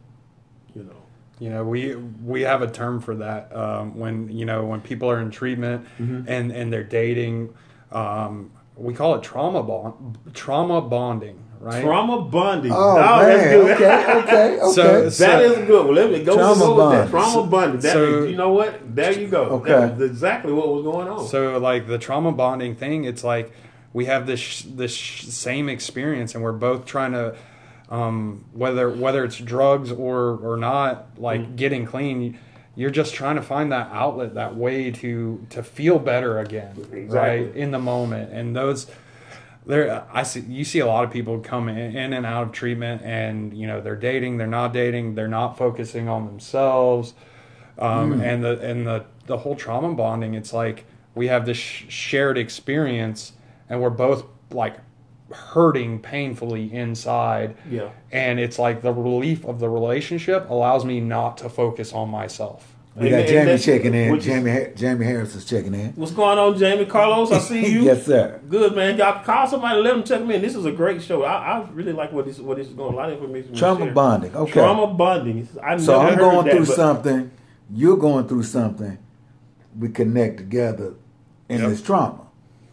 you know, You know, we we have a term for that um, when you know when people are in treatment Mm-hmm. and and they're dating. Um, we call it trauma bond, trauma bonding, right? trauma bonding. Oh, that's man. good. Okay. Okay. Okay. So- so- That is good one. Let me go, Trauma go with that. bonding. Trauma bonding. That, so- you know what? There you go. Okay. That was exactly what was going on. So like the trauma bonding thing, it's like we have this this same experience, and we're both trying to, um, whether whether it's drugs or or not, like Mm. getting clean. You're just trying to find that outlet, that way to to feel better again, Exactly. right in the moment. And those, there, I see you see a lot of people come in, in and out of treatment, and you know they're dating, they're not dating, they're not focusing on themselves. Um, and the and the the whole trauma bonding it's like we have this sh- shared experience and we're both like hurting painfully inside. Yeah. and it's like the relief of the relationship allows me not to focus on myself we got and Jamie that's- checking in. which is- Jamie Ha- Jamie Harris is checking in. What's going on, Jamie Carlos? I see you. yes, sir. Good man. Y'all call somebody, let them check me in. This is a great show. I, I really like what this what this is going. A lot of information. was Trauma shared. bonding. Okay. Trauma bonding. I So never I'm heard going that, through but- something. You're going through something. We connect together in Yep. this trauma.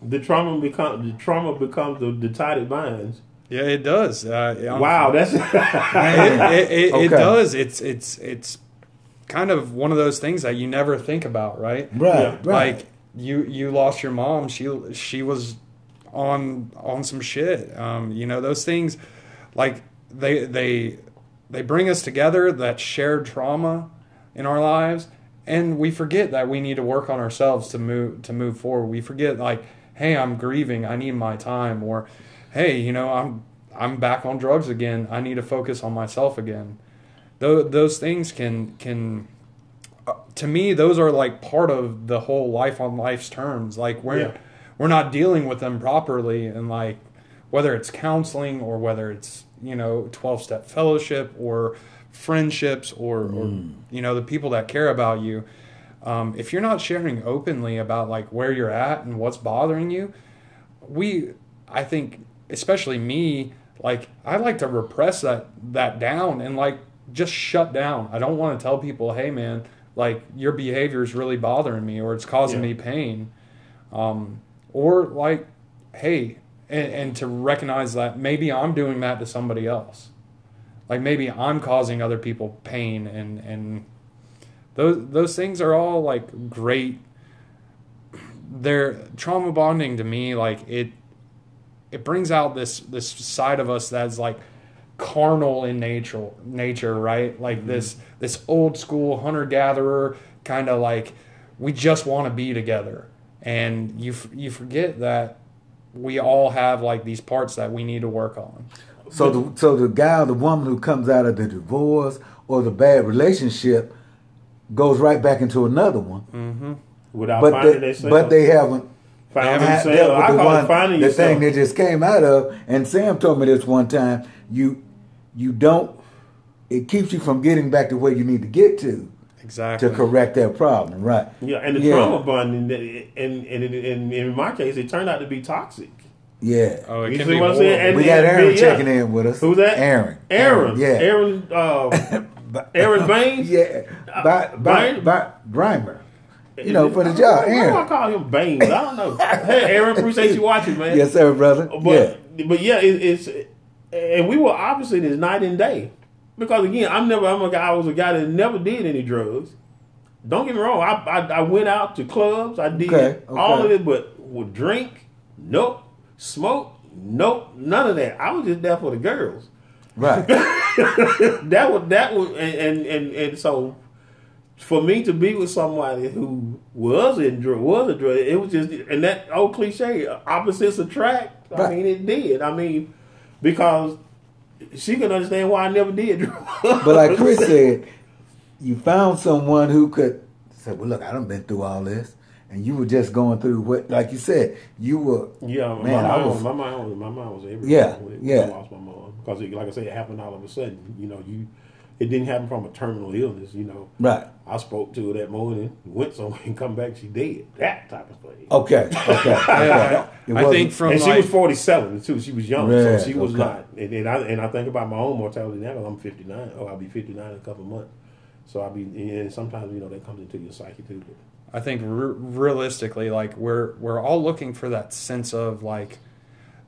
The trauma become the trauma becomes the, the tided binds. yeah it does uh, I'm- Wow, that's it, it, it, it does it's it's it's kind of one of those things that you never think about right? Right. Yeah. Right. like you you lost your mom. She she was on on some shit. Um you know those things like they they they bring us together that shared trauma in our lives and we forget that we need to work on ourselves to move to move forward. We forget like hey i'm grieving. I need my time. Or hey you know i'm i'm back on drugs again. I need to focus on myself again those, those things can can uh, to me those are like part of the whole life on life's terms like we're Yeah. we're not dealing with them properly and like whether it's counseling or whether it's you know 12 step fellowship or friendships or, or you know the people that care about you um, if you're not sharing openly about like where you're at and what's bothering you we i think especially me like i like to repress that that down and like just shut down i don't want to tell people hey man like your behavior is really bothering me or it's causing Yeah. me pain um, or like hey and, and to recognize that maybe i'm doing that to somebody else like maybe i'm causing other people pain and and those those things are all like great. They're trauma bonding to me. Like it, it brings out this this side of us that's like carnal in nature nature right like mm-hmm. this this old school hunter gatherer kind of like we just want to be together and you f- you forget that we all have like these parts that we need to work on So the so the guy or the woman who comes out of the divorce or the bad relationship goes right back into another one, mm-hmm. without but finding they, themselves. but they haven't Finding had themselves. I the call it one finding the thing they just came out of. And Sam told me this one time. You you don't. It keeps you from getting back to where you need to get to exactly to correct that problem, right? Yeah, and the Yeah. trauma bonding, and and, and, and in my case, it turned out to be toxic. Yeah. oh it You can see be what I'm saying? And- we got Aaron yeah. checking in with us. Who's that? Aaron. Aaron, Yeah. Aaron, uh, Aaron Baines. Yeah. By, by, by Grimer. You know, for the job. Why do I call him Baines? I don't know. hey, Aaron, appreciate you watching, man. Yes, sir, brother. But yeah. but yeah, it, it's and we were opposite as night and day. Because again, I'm never I'm a guy I was a guy that never did any drugs. Don't get me wrong, I I, I went out to clubs, I did Okay, all of it, but would drink, nope. Smoke, nope, none of that. I was just there for the girls. Right. that was that was and, and and and so for me to be with somebody who was in drug was a drug, it was just and that old cliche, opposites attract. I mean, it did. I mean, because she can understand why I never did drugs. But like Chris said, you found someone who could say, "Well, look, I done been through all this," and you were just going through what, like you said, you were. yeah, Man, my, I mind, was- my mind was my mind was everywhere. Yeah, when, yeah. I lost my mom because, it, like I said, it happened all of a sudden. You know, you it didn't happen from a terminal illness. You know, Right. I spoke to her that morning, went somewhere and come back, she dead. That type of thing. Okay. Okay. Yeah, I, I think from and she was 47 too. She was young, Right, so she was okay. not. And, and I and I think about my own mortality now. 'cause I'm 59. Oh, I'll be 59 in a couple of months. So I'll be. And sometimes you know that comes into your psyche too. But I think re- realistically, like we're we're all looking for that sense of like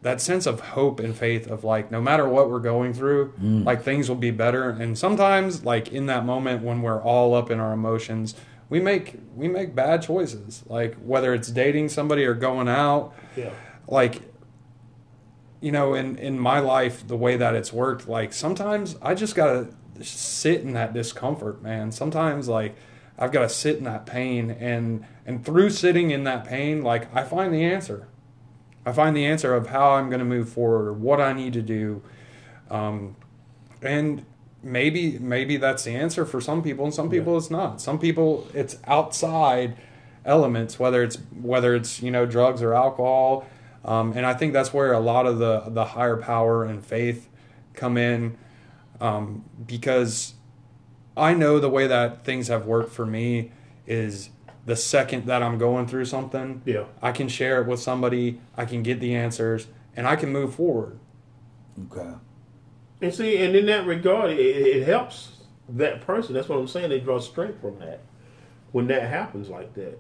that sense of hope and faith of like no matter what we're going through, mm. like things will be better. And sometimes, like in that moment when we're all up in our emotions, we make we make bad choices. Like whether it's dating somebody or going out, yeah, like you know in in my life the way that it's worked like sometimes i just gotta sit in that discomfort man. Sometimes like i've gotta sit in that pain. And and through sitting in that pain like i find the answer. I find the answer of how i'm gonna move forward or what i need to do. Um, and maybe maybe that's the answer for some people and some people it's not some people it's outside elements whether it's whether it's you know drugs or alcohol um, and i think that's where a lot of the the higher power and faith come in um, because i know the way that things have worked for me is the second that i'm going through something yeah. i can share it with somebody i can get the answers and i can move forward Okay. And see, and in that regard, it, it helps that person. That's what I'm saying. They draw strength from that when that happens like that.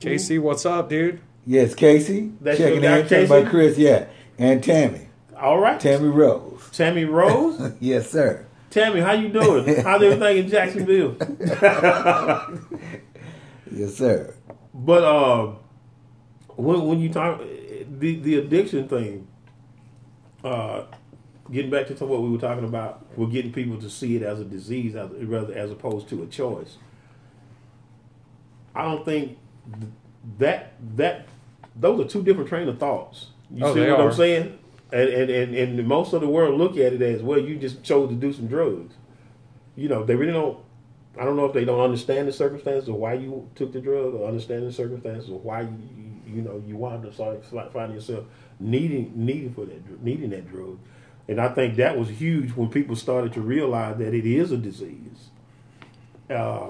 casey what's up dude Yes, Casey. That's checking your guy, in. Checked by Chris. Yeah, and Tammy. All right, Tammy Rose. Tammy Rose. yes, sir. Tammy, how you doing? How's everything in Jacksonville? Yes, sir. But uh, when when you talk the the addiction thing, uh, getting back to what we were talking about, we're getting people to see it as a disease, as, rather as opposed to a choice. I don't think th- that that those are two different train of thoughts. You Oh, see what are. I'm saying? And, and and and most of the world look at it as well. You just chose to do some drugs. You know, they really don't. I don't know if they don't understand the circumstances of why you took the drug, or understand the circumstances of why you you, you know you wound up start finding yourself needing needing for that needing that drug. And I think that was huge when people started to realize that it is a disease. Uh,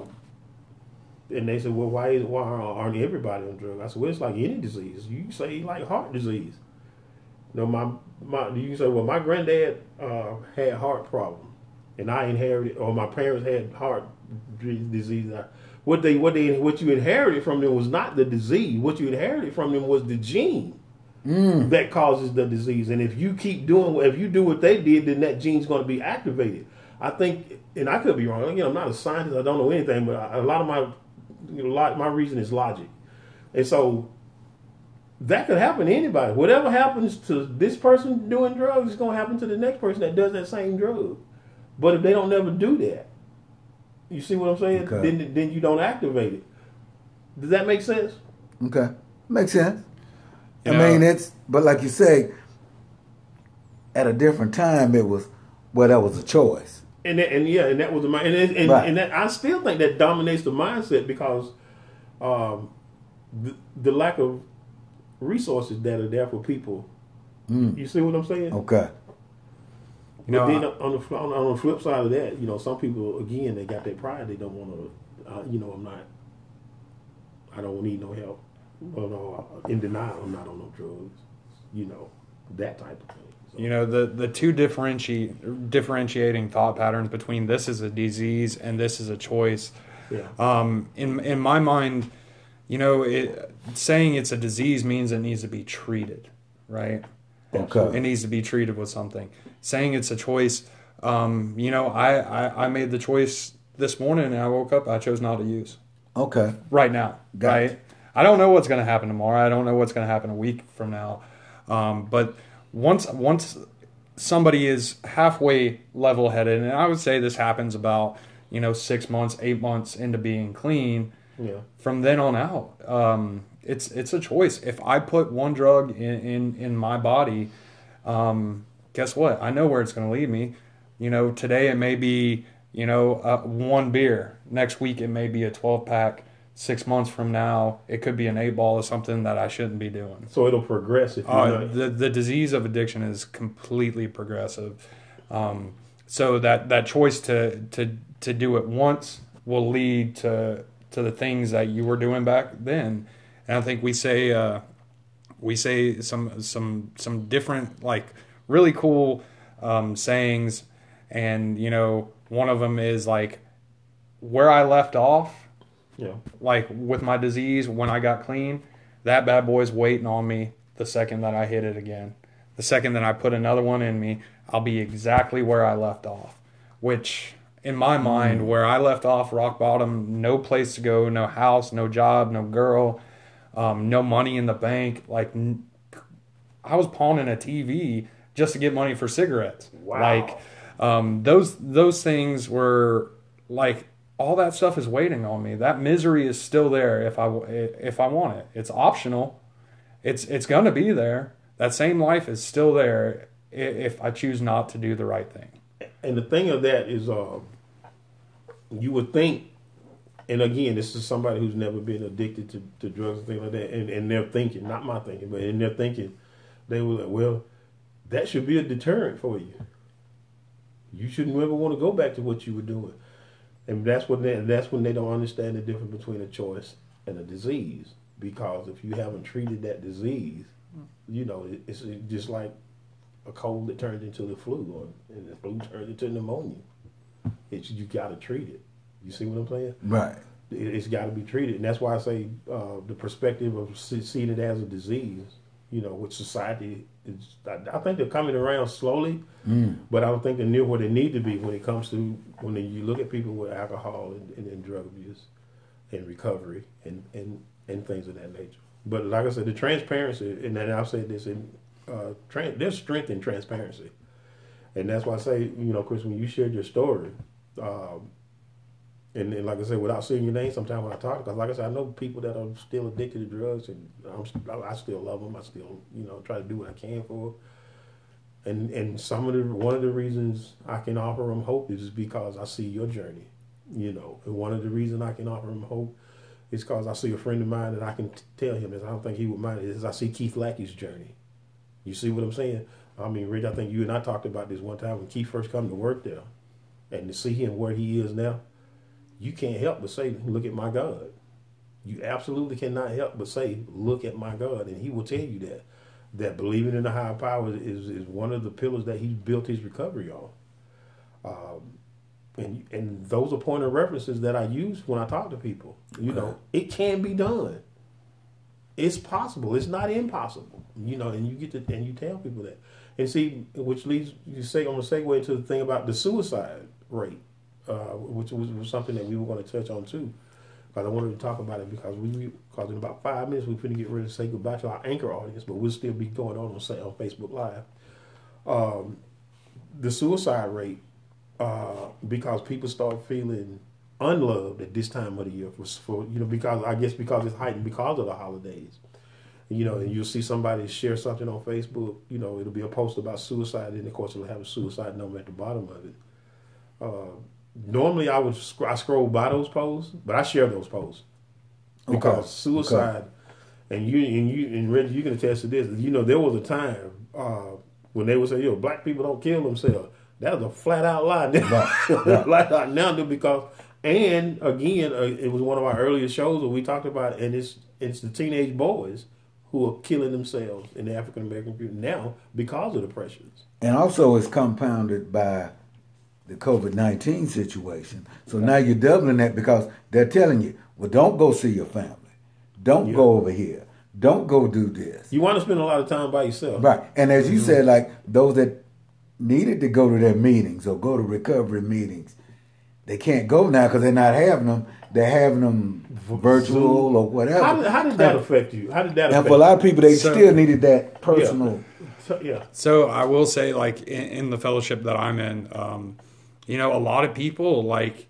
and they said, "Well, why is why aren't everybody on drugs?" I said, "Well, it's like any disease. You say like heart disease. You know, my my you say, well, my granddad uh, had heart problem, and I inherited, or my parents had heart disease. What they what they what you inherited from them was not the disease. What you inherited from them was the gene Mm. that causes the disease. And if you keep doing, if you do what they did, then that gene's going to be activated. I think, and I could be wrong. Again, I'm not a scientist. I don't know anything, but a lot of my, you know, lot my reason is logic, and so that could happen to anybody. Whatever happens to this person doing drugs is going to happen to the next person that does that same drug. But if they don't never do that, you see what I'm saying? Okay. Then then you don't activate it. Does that make sense? Okay, makes sense. You I know- mean, it's but like you say, at a different time, it was well, that was a choice. And that, and yeah, and that was the mind, and and, and, Right. and that I still think that dominates the mindset because um, the, the lack of resources that are there for people. You see what I'm saying? Okay, You know, but then I- on the on, on the flip side of that, you know, some people again they got their pride. They don't want to, uh, you know, I'm not. I don't need no help. Well, no, in denial, I'm not on no drugs. You know, that type of thing. So, You know the the two differentiate differentiating thought patterns between this is a disease and this is a choice. yeah, Um, in in my mind, you know, it, saying it's a disease means it needs to be treated, right? Okay. It needs to be treated with something. Saying it's a choice, um, you know, I, I I made the choice this morning and I woke up. I chose not to use okay, right now. Got right. it. I don't know what's going to happen tomorrow. I don't know what's going to happen a week from now. Um, but once once somebody is halfway level headed, and I would say this happens about you know six months, eight months into being clean. yeah, From then on out, um, it's it's a choice. If I put one drug in in, in my body, um, guess what? I know where it's going to lead me. You know, today it may be you know uh, one beer. Next week it may be a twelve pack. Six months from now, it could be an eight ball of something that I shouldn't be doing. so it'll progress if you Uh, the the disease of addiction is completely progressive. Um, so that that choice to to to do it once will lead to to the things that you were doing back then. And I think we say uh, we say some some some different like really cool um, sayings, and you know one of them is like where I left off yeah, like with my disease when I got clean, that bad boy's waiting on me the second that I hit it again. The second that I put another one in me, I'll be exactly where I left off. Which in my mind, where I left off rock bottom, no place to go, no house, no job, no girl, um, no money in the bank. Like n- I was pawning a TV just to get money for cigarettes. Wow. Like um, those those things were like all that stuff is waiting on me. That misery is still there if I if I want it. It's optional. It's it's gonna be there. That same life is still there if I choose not to do the right thing. and the thing of that is, uh, you would think, and again, this is somebody who's never been addicted to, to drugs and things like that, and, and they're thinking, not my thinking, but in their thinking, they were like, well, that should be a deterrent for you. You shouldn't ever want to go back to what you were doing, and that's when they, that's when they don't understand the difference between a choice and a disease. Because if you haven't treated that disease, you know, it, it's just like a cold that turns into the flu, or and the flu turns into pneumonia. It's you got to treat it. You see what I'm saying? right, It, it's got to be treated, and that's why I say uh, the perspective of see- seeing it as a disease. You know, with society, is I, I think they're coming around slowly, but I don't think they're near where they need to be when it comes to when you look at people with alcohol and, and, and drug abuse and recovery and, and, and things of that nature. But like I said, the transparency, and then I've said this, in, uh, tran there's strength in transparency. And that's why I say, you know, Chris, when you shared your story, um, and, and like I said, without saying your name, sometimes when I talk, because like I said, I know people that are still addicted to drugs, and I'm, I still love them. I still, you know, try to do what I can for. And and some of the one of the reasons I can offer them hope is because I see your journey, you know. And one of the reasons I can offer them hope is because I see a friend of mine and I can t- tell him, is I don't think he would mind it, is I see Keith Lackey's journey. You see what I'm saying? I mean, Rich, I think you and I talked about this one time when Keith first come to work there, and to see him where he is now, you can't help but say, "Look at my God." You absolutely cannot help but say, "Look at my God," and He will tell you that. That believing in the higher power is is one of the pillars that He built His recovery on. Um, and and those are point of references that I use when I talk to people. You know, it can be done. It's possible. It's not impossible. You know, and you get to and you tell people that. And see, which leads you say on the segue into the thing about the suicide rate, uh, which was, was something that we were going to touch on too. Because I wanted to talk about it because we because in about five minutes we're going to get ready to say goodbye to our anchor audience, but we'll still be going on on, on Facebook Live. Um, the suicide rate uh, because people start feeling unloved at this time of the year for, for you know because I guess because it's heightened because of the holidays. You know, and you'll see somebody share something on Facebook. You know, it'll be a post about suicide, and of course, it'll have a suicide number at the bottom of it. Uh, normally, I would sc- I scroll by those posts, but I share those posts because Okay. suicide, and you and you and Reggie, you can attest to this. You know, there was a time uh, when they would say, "Yo, black people don't kill themselves." That was a flat out lie. right. flat out now because, and again, uh, it was one of our earlier shows where we talked about, and it's it's the teenage boys who are killing themselves in the African American community now because of the pressures. And also, it's compounded by the COVID 19 situation. So now you're doubling that because they're telling you, well, don't go see your family. Don't Yeah. go over here. Don't go do this. You want to spend a lot of time by yourself, Right. And as Mm-hmm. you said, like those that needed to go to their meetings or go to recovery meetings, they can't go now because they're not having them. They're having them virtual or whatever. How did, how did that affect you? How did that and affect for a lot of people, they So- still needed that personal. you? So, yeah. So I will say, like in, in the fellowship that I'm in, um, you know, a lot of people like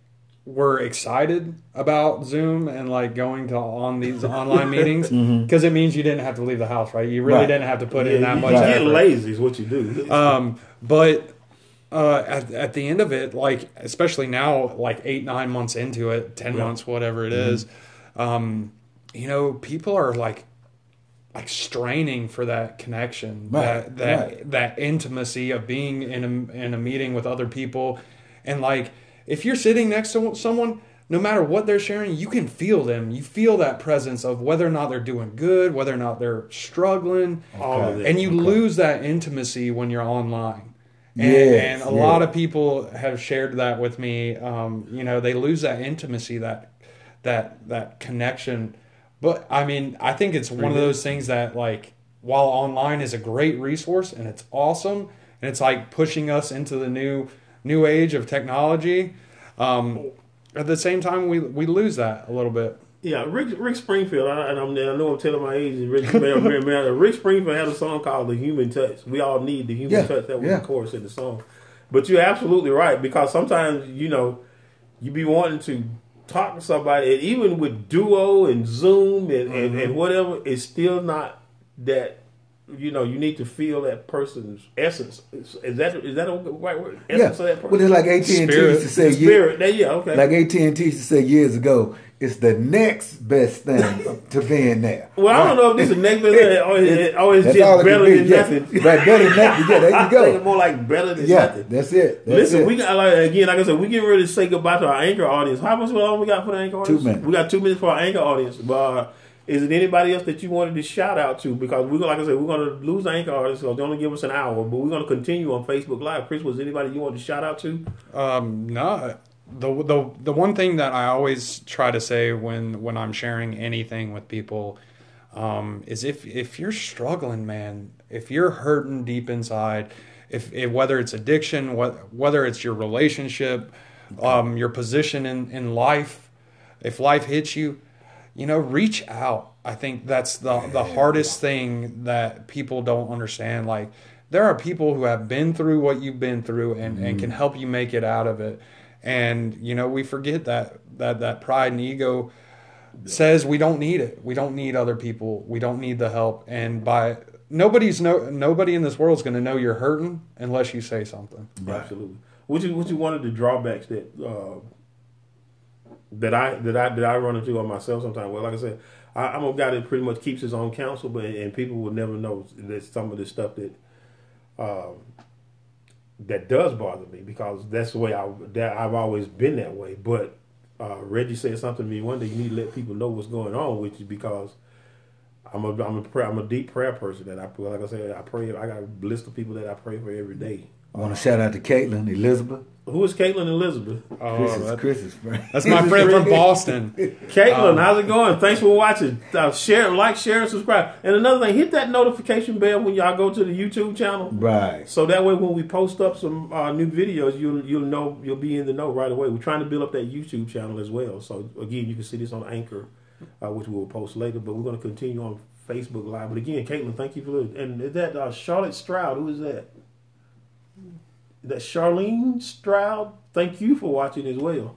were excited about Zoom and like going to on these online meetings because it means you didn't have to leave the house, right? You really Right. didn't have to put in that you, much you get effort. lazy is what you do. Um, but uh, at, at the end of it, like especially now, like eight nine months into it, ten Yeah. months, whatever it is, um, you know, people are like like straining for that connection, Right, that that right. that intimacy of being in a in a meeting with other people, and like if you're sitting next to someone. No matter what they're sharing, you can feel them. You feel that presence of whether or not they're doing good, whether or not they're struggling All of that. and you lose that intimacy when you're online. And, Yes, and a yes. lot of people have shared that with me. Um, you know, they lose that intimacy, that that that connection. But I mean, I think it's one of those things that like while online is a great resource and it's awesome and it's like pushing us into the new new age of technology. Um, at the same time, we we lose that a little bit. Yeah, Rick Rick Springfield, I, and I'm, I know I'm telling my age. Rick, may or may- may- Rick Springfield had a song called "The Human Touch." We all need the human Yeah, touch. That was yeah. the chorus in the song. But you're absolutely right because sometimes you know you be wanting to talk to somebody, and even with Duo and Zoom and, and, and whatever, it's still not that. You know, you need to feel that person's essence. Is is that is that a right word? Yeah, Essence of that person. well, it's like AT and T used to say. ye- Spirit. There, yeah, okay. Like AT and T used to say years ago, it's the next best thing to being there. well, I don't know if this is next best or it's, or it's just better be, than yeah. nothing. Right, better than nothing. Yeah, there I you think it's go. more like better than Yeah, nothing. that's it. That's Listen, it. we got like again, like I said, we getting ready to say goodbye to our anchor audience. How much long we got for the anchor audience? Two minutes. We got two minutes for our anchor audience. But uh, is it anybody else that you wanted to shout out to? Because we're like I said, we're gonna lose anchor audience. So they only give us an hour, but we're gonna continue on Facebook Live. Chris, was anybody you wanted to shout out to? Um, no, the the the one thing that I always try to say when when I'm sharing anything with people um, is if if you're struggling, man, if you're hurting deep inside, if, if whether it's addiction, what whether it's your relationship, um, your position in in life, if life hits you, you know, reach out. I think that's the the hardest thing that people don't understand. Like there are people who have been through what you've been through and, and can help you make it out of it. And you know, we forget that that that pride and ego says we don't need it. We don't need other people. We don't need the help. And by nobody's no nobody in this world is going to know you're hurting unless you say something. Absolutely. What you what you one of the drawbacks that uh, that I that I that I run into on myself sometimes. Well, like I said, I, I'm a guy that pretty much keeps his own counsel, but and people will never know that some of the stuff that um, that does bother me because that's the way I that I've always been that way. But uh, Reggie said something to me one day. You need to let people know what's going on with you because I'm a I'm a I'm a deep prayer person, and I like I said I pray. I got a list of people that I pray for every day. I want to shout out to Caitlin, Elizabeth. Who is Caitlin Elizabeth? Oh, Chris's, that- Chris's friend. that's my friend from Boston. Caitlin, Um, how's it going? Thanks for watching. Uh, share, like, share, and subscribe. And another thing, hit that notification bell when y'all go to the YouTube channel. Right. So that way, when we post up some uh, new videos, you'll you'll know you'll be in the know right away. We're trying to build up that YouTube channel as well. So again, you can see this on Anchor, uh, which we'll post later. But we're going to continue on Facebook Live. But again, Caitlin, thank you for the and is that uh, Charlotte Stroud. Who is that? That Charlene Stroud. Thank you for watching as well.